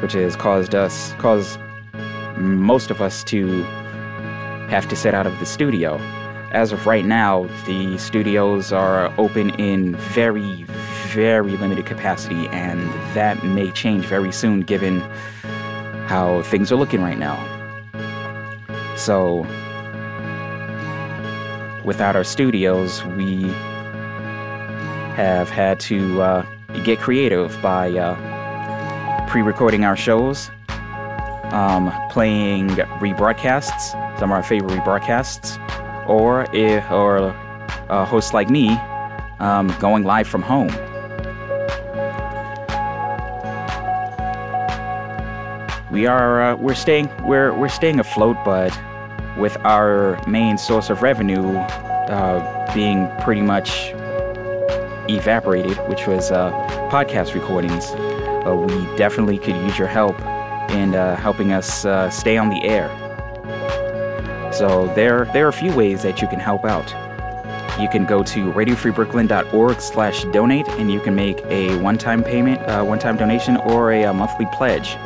which has caused us caused most of us to have to sit out of the studio. As of right now, the studios are open in very, very limited capacity, and that may change very soon given how things are looking right now. So, without our studios, we have had to uh, get creative by uh, pre recording our shows, um, playing rebroadcasts, some of our favorite rebroadcasts, or, if, or uh, hosts like me um, going live from home. We are uh, we're staying we're we're staying afloat, but with our main source of revenue uh, being pretty much evaporated, which was uh, podcast recordings, uh, we definitely could use your help in uh, helping us uh, stay on the air. So there, there are a few ways that you can help out. You can go to radiofreebrooklyn.org slash donate and you can make a one-time payment, one-time donation, or a, a monthly pledge.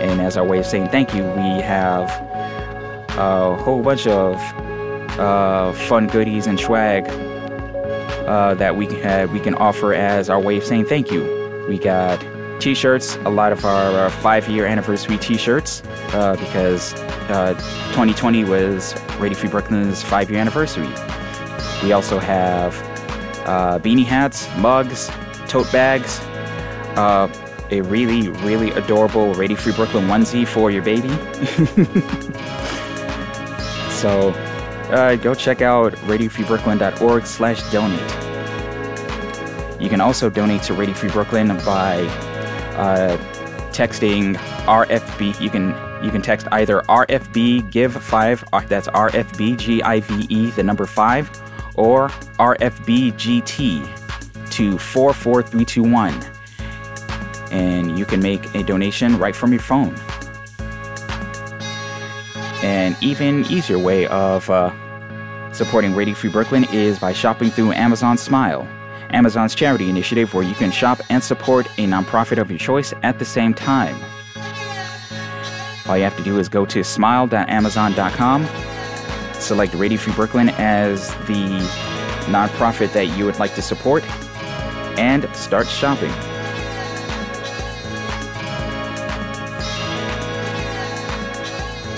And as our way of saying thank you, we have a whole bunch of uh, fun goodies and swag uh, that we can we can offer as our way of saying thank you. We got T-shirts, a lot of our, our five-year anniversary T-shirts uh, because 2020 was Radio Free Brooklyn's five-year anniversary. We also have uh, beanie hats, mugs, tote bags, uh, a really, really adorable Radio Free Brooklyn onesie for your baby. so uh, go check out radiofreebrooklyn.org slash donate. You can also donate to Radio Free Brooklyn by uh, texting RFB. You can you can text either RFB Give Five. uh, That's RFB G I V E the number five, or RFB GT to four four three two one, and you can make a donation right from your phone. An even easier way of uh, supporting Radio Free Brooklyn is by shopping through Amazon Smile. Amazon's charity initiative where you can shop and support a nonprofit of your choice at the same time. All you have to do is go to smile.amazon.com, select Radio Free Brooklyn as the nonprofit that you would like to support, and start shopping.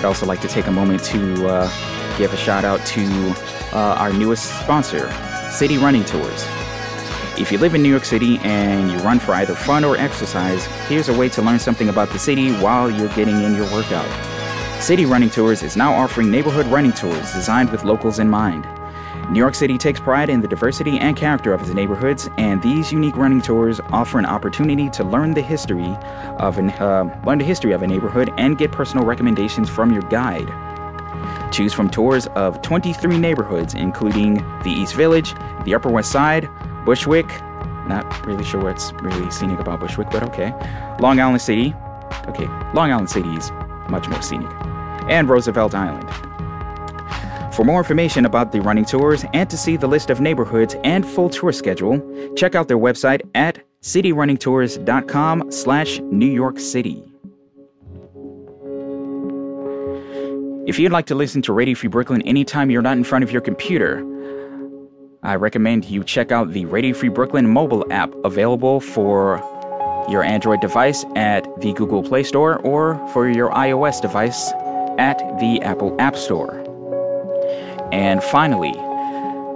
I'd also like to take a moment to uh, give a shout out to uh, our newest sponsor, City Running Tours. If you live in New York City and you run for either fun or exercise, here's a way to learn something about the city while you're getting in your workout. City Running Tours is now offering neighborhood running tours designed with locals in mind. New York City takes pride in the diversity and character of its neighborhoods, and these unique running tours offer an opportunity to learn the history of an, uh, learn the history of a neighborhood and get personal recommendations from your guide. Choose from tours of 23 neighborhoods, including the East Village, the Upper West Side, Bushwick, not really sure what's really scenic about Bushwick, but okay. Long Island City, okay, Long Island City is much more scenic, and Roosevelt Island. For more information about the running tours and to see the list of neighborhoods and full tour schedule, check out their website at cityrunningtours.com slash New York City. If you'd like to listen to Radio Free Brooklyn anytime you're not in front of your computer, I recommend you check out the Radio Free Brooklyn mobile app available for your Android device at the Google Play Store or for your iOS device at the Apple App Store. And finally,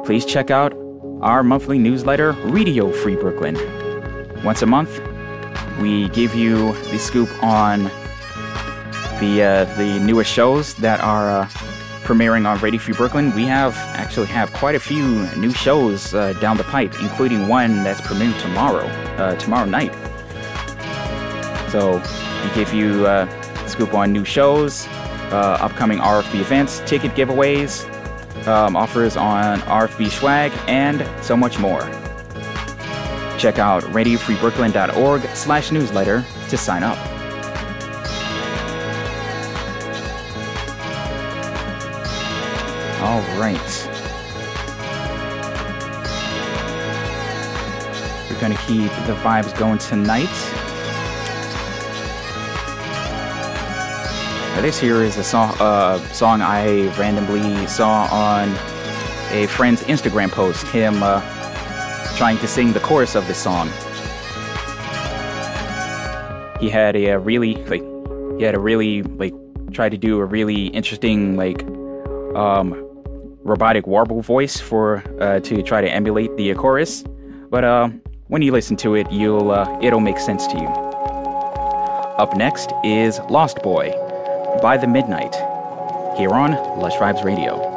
please check out our monthly newsletter, Radio Free Brooklyn. Once a month, we give you the scoop on the uh, the newest shows that are uh, premiering on Radio Free Brooklyn. We have actually have quite a few new shows uh, down the pipe, including one that's premiering tomorrow, uh, tomorrow night. So we give you uh, scoop on new shows, uh, upcoming RFB events, ticket giveaways, um, offers on RFB swag, and so much more. Check out radiofreebrooklyn.org slash newsletter to sign up. All right. We're going to keep the vibes going tonight. This here is a song, uh, song I randomly saw on a friend's Instagram post, him uh, trying to sing the chorus of this song. He had a, uh, really, like, he had a really, like, tried to do a really interesting, like, um, robotic warble voice for, uh, to try to emulate the chorus. But, uh, when you listen to it, you'll, uh, it'll make sense to you. Up next is Lost Boy by the midnight here on Lush Vibes Radio.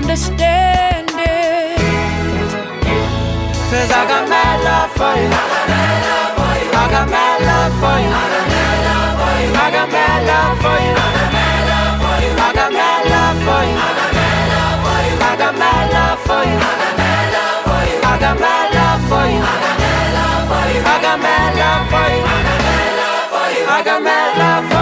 understand it. Cause I got mad love for you. I got mad love for you. I got mad love for you. I got mad love for you. I got mad love for you. I got mad love for you. I got mad love for you. I got mad love for you.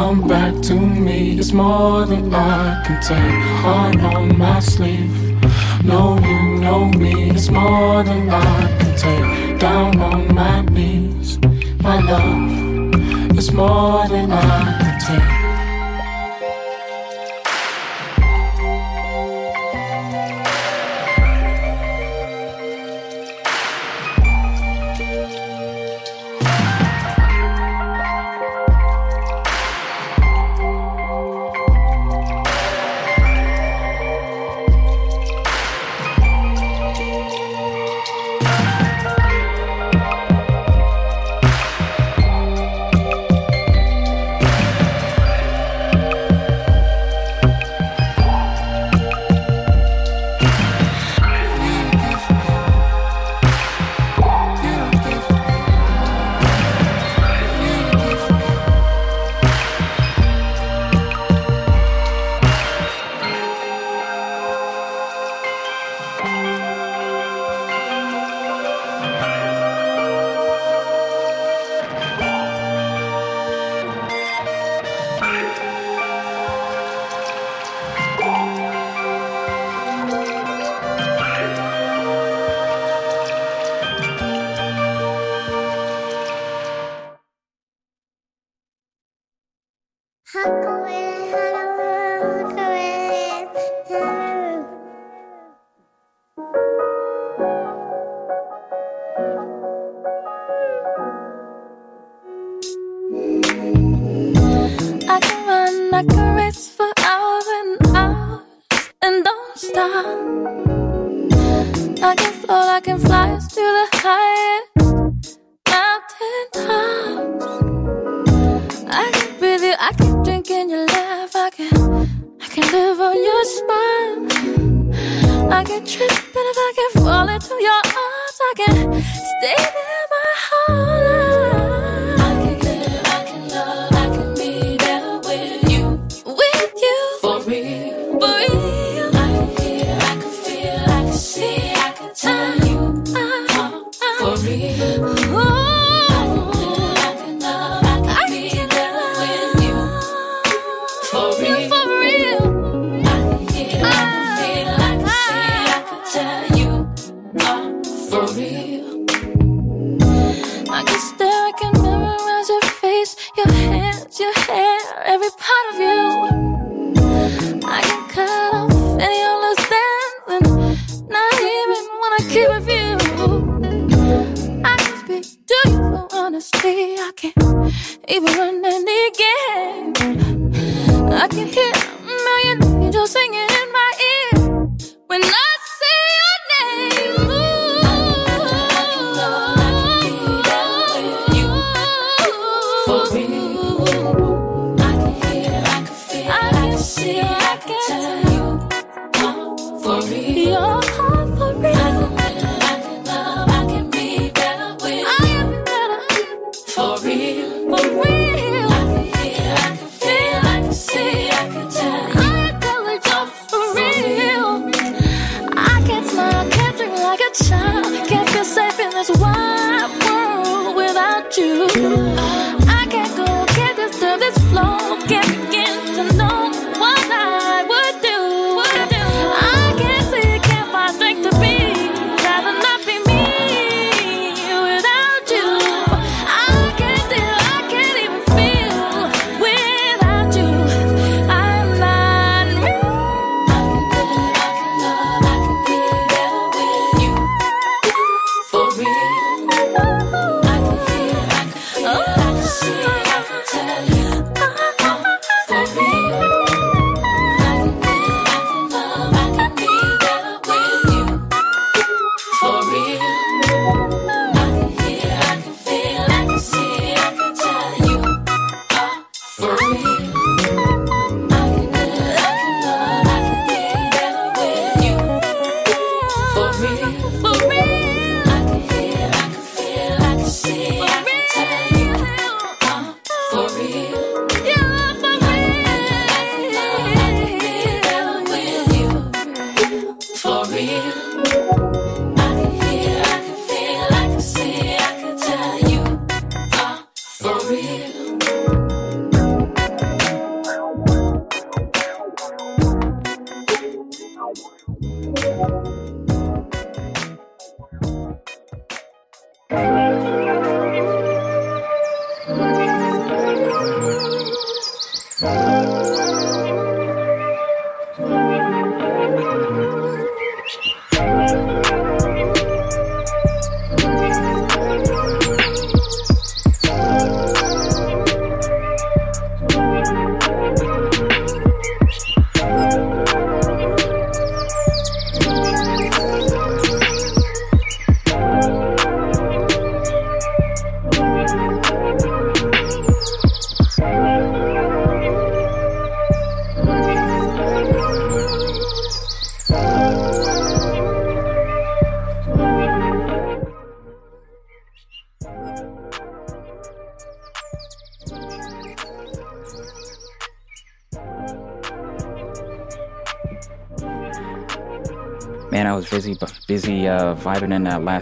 come back to me. It's more than I can take Heart on my sleeve. No, you know me. It's more than I can take down on my knees. My love, it's more than I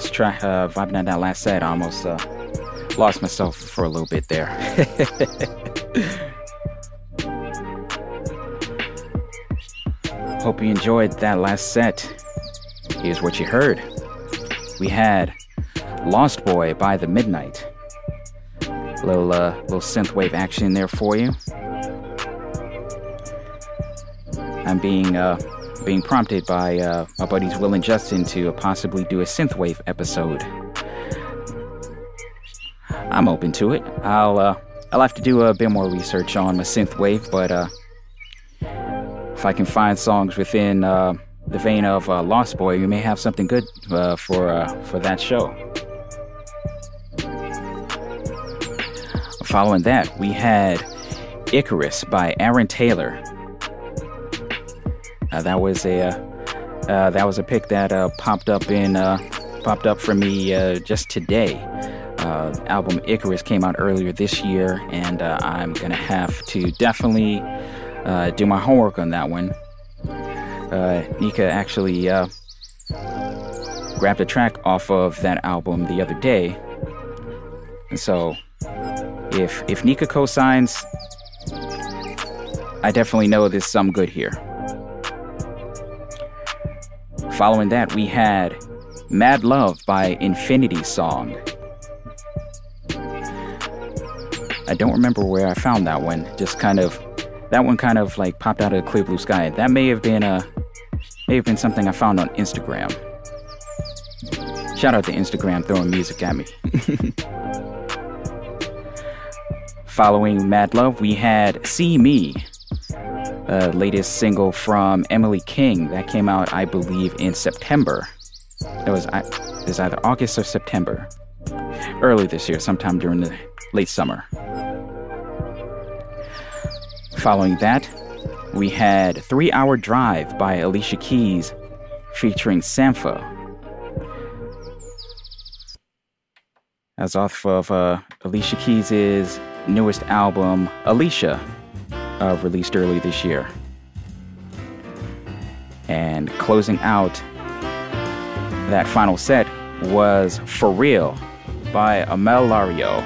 last track, uh, vibing in that last set. I almost uh, lost myself for a little bit there. Hope you enjoyed that last set. Here's what you heard. We had Lost Boy by the Midnight. Little uh, little synthwave action there for you. I'm being uh, being prompted by uh, my buddies Will and Justin to possibly do a synthwave episode. I'm open to it. I'll uh, I'll have to do a bit more research on my synthwave, but uh, if I can find songs within uh, the vein of uh, Lost Boy, we may have something good uh, for uh, for that show. Following that, we had Icarus by Aaron Taylor. Uh, that was a uh, uh, that was a pick that uh, popped up in uh, popped up for me just today. Album Icarus came out earlier this year, and I'm gonna have to definitely do my homework on that one. Nika actually grabbed a track off of that album the other day, and so if if Nika co-signs, I definitely know there's some good here. Following that, we had Mad Love by Infinity Song. I don't remember where I found that one. Just kind of, that one kind of like popped out of the clear blue sky. That may have been a, may have been something I found on Instagram. Shout out to Instagram throwing music at me. Following Mad Love, we had See Me, uh, latest single from Emily King that came out, I believe, in September. It was, it was either August or September, early this year, sometime during the late summer. Following that, we had Three Hour Drive by Alicia Keys featuring Sampha. That's off of uh, Alicia Keys' newest album, Alicia, uh, released early this year. And closing out that final set was For Real by Amel Larrieux.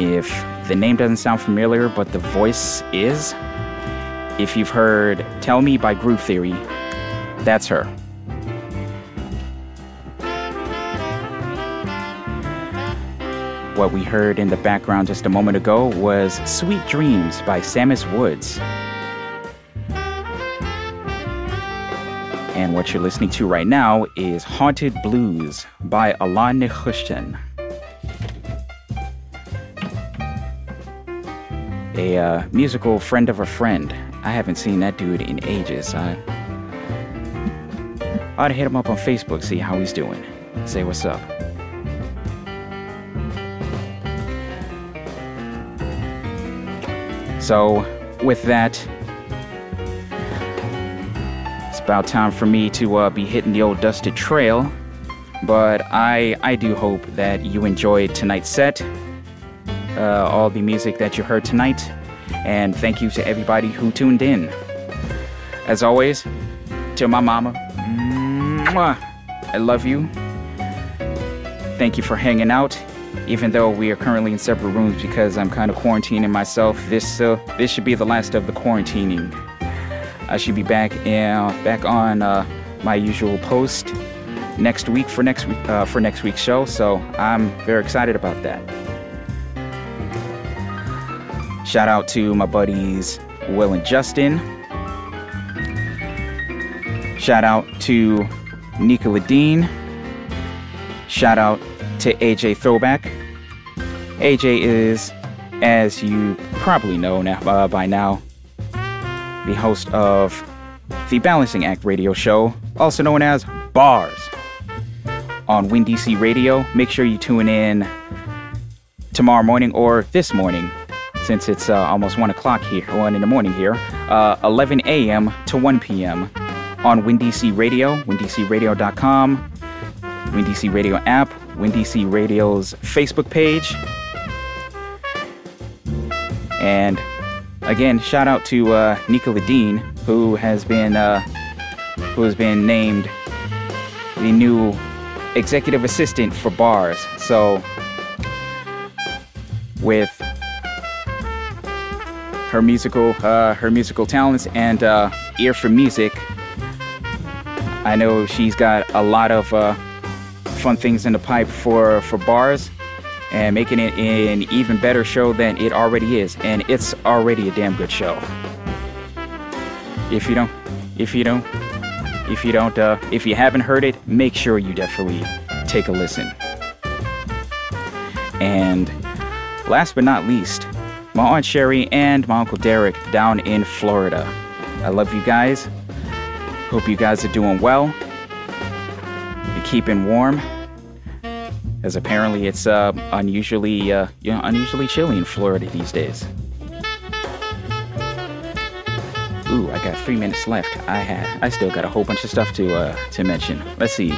If the name doesn't sound familiar, but the voice is, if you've heard Tell Me by Groove Theory, that's her. What we heard in the background just a moment ago was Sweet Dreams by Samus Woods. And what you're listening to right now is Haunted Blues by Alon Nechushtan. A uh, musical friend of a friend. I haven't seen that dude in ages. I ought to hit him up on Facebook, see how he's doing. Say what's up. So, with that, it's about time for me to uh, be hitting the old dusted trail. But I, I do hope that you enjoyed tonight's set, uh, all the music that you heard tonight, and thank you to everybody who tuned in. As always, to my mama, I love you. Thank you for hanging out even though we are currently in separate rooms because I'm kind of quarantining myself. This uh, this should be the last of the quarantining. I should be back uh, back on uh, my usual post next week for next week uh, for next week's show. So I'm very excited about that. Shout out to my buddies Will and Justin. Shout out to Nicola Dean. Shout out to AJ Throwback. AJ is, as you probably know now, uh, by now, the host of the Balancing Act radio show, also known as Bars, on WinDC Radio. Make sure you tune in tomorrow morning or this morning, since it's uh, almost 1 o'clock here, 1 in the morning here, uh, 11 a.m. to 1 p.m. on WinDC Radio, windcradio.com, WinDC Radio app, WinDC Radio's Facebook page. And again, shout out to uh, Nicola Dean, who has been uh, who has been named the new executive assistant for bars. So with her musical uh, her musical talents and uh, ear for music, I know she's got a lot of uh, fun things in the pipe for for bars and making it an even better show than it already is. And it's already a damn good show. If you don't if you don't if you don't uh, if you haven't heard it make sure you definitely take a listen. And last but not least my aunt sherry and my uncle derek down in florida. I love you guys. Hope you guys are doing well you're keeping warm as apparently it's uh, unusually uh, you know unusually chilly in Florida these days. Ooh, I got three minutes left. I had I still got a whole bunch of stuff to uh, to mention. Let's see.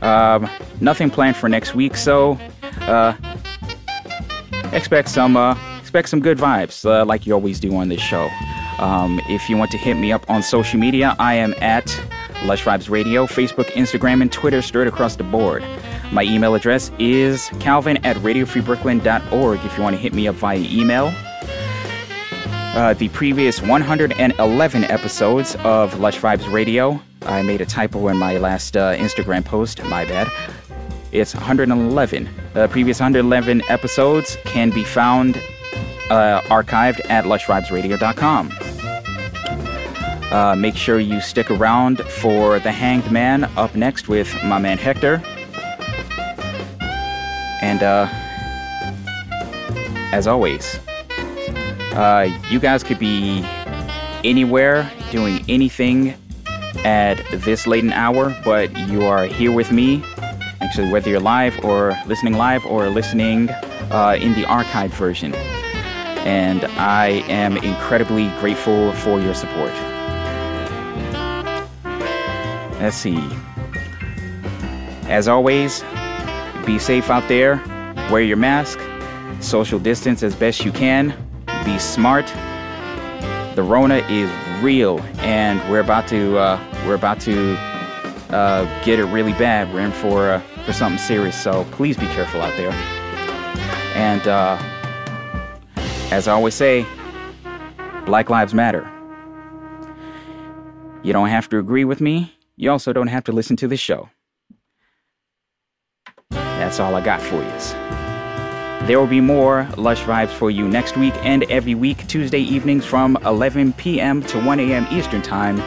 Um, nothing planned for next week, so uh, expect some uh, expect some good vibes uh, like you always do on this show. Um, if you want to hit me up on social media, I am at Lush Vibes Radio, Facebook, Instagram, and Twitter, straight across the board. My email address is calvin at radiofreebrooklyn.org if you want to hit me up via email. Uh, the previous 111 episodes of Lush Vibes Radio, I made a typo in my last uh, Instagram post, my bad. It's 111. The previous 111 episodes can be found uh, archived at lushvibesradio.com. Uh, make sure you stick around for The Hanged Man up next with my man Hector. And uh, as always, uh, you guys could be anywhere doing anything at this late an hour, but you are here with me. Actually, whether you're live or listening live or listening uh, in the archived version. And I am incredibly grateful for your support. Let's see. As always, be safe out there. Wear your mask. Social distance as best you can. Be smart. The Rona is real, and we're about to uh, we're about to uh, get it really bad. We're in for uh, for something serious. So please be careful out there. And uh, as I always say, Black Lives Matter. You don't have to agree with me. You also don't have to listen to the show. That's all I got for you. There will be more Lush Vibes for you next week and every week, Tuesday evenings from 11 p.m. to 1 a.m. Eastern Time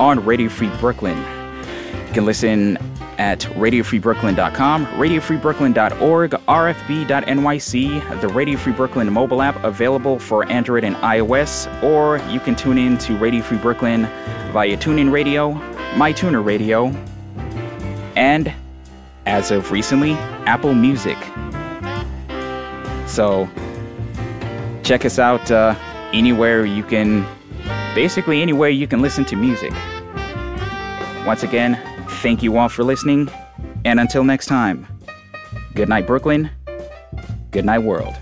on Radio Free Brooklyn. You can listen at radiofreebrooklyn.com, radiofreebrooklyn.org, rfb.nyc, the Radio Free Brooklyn mobile app available for Android and iOS, or you can tune in to Radio Free Brooklyn via TuneIn Radio, MyTuner Radio, and as of recently, Apple Music. So check us out uh, anywhere you can, basically anywhere you can listen to music. Once again, thank you all for listening, and until next time, good night, Brooklyn. Good night, world.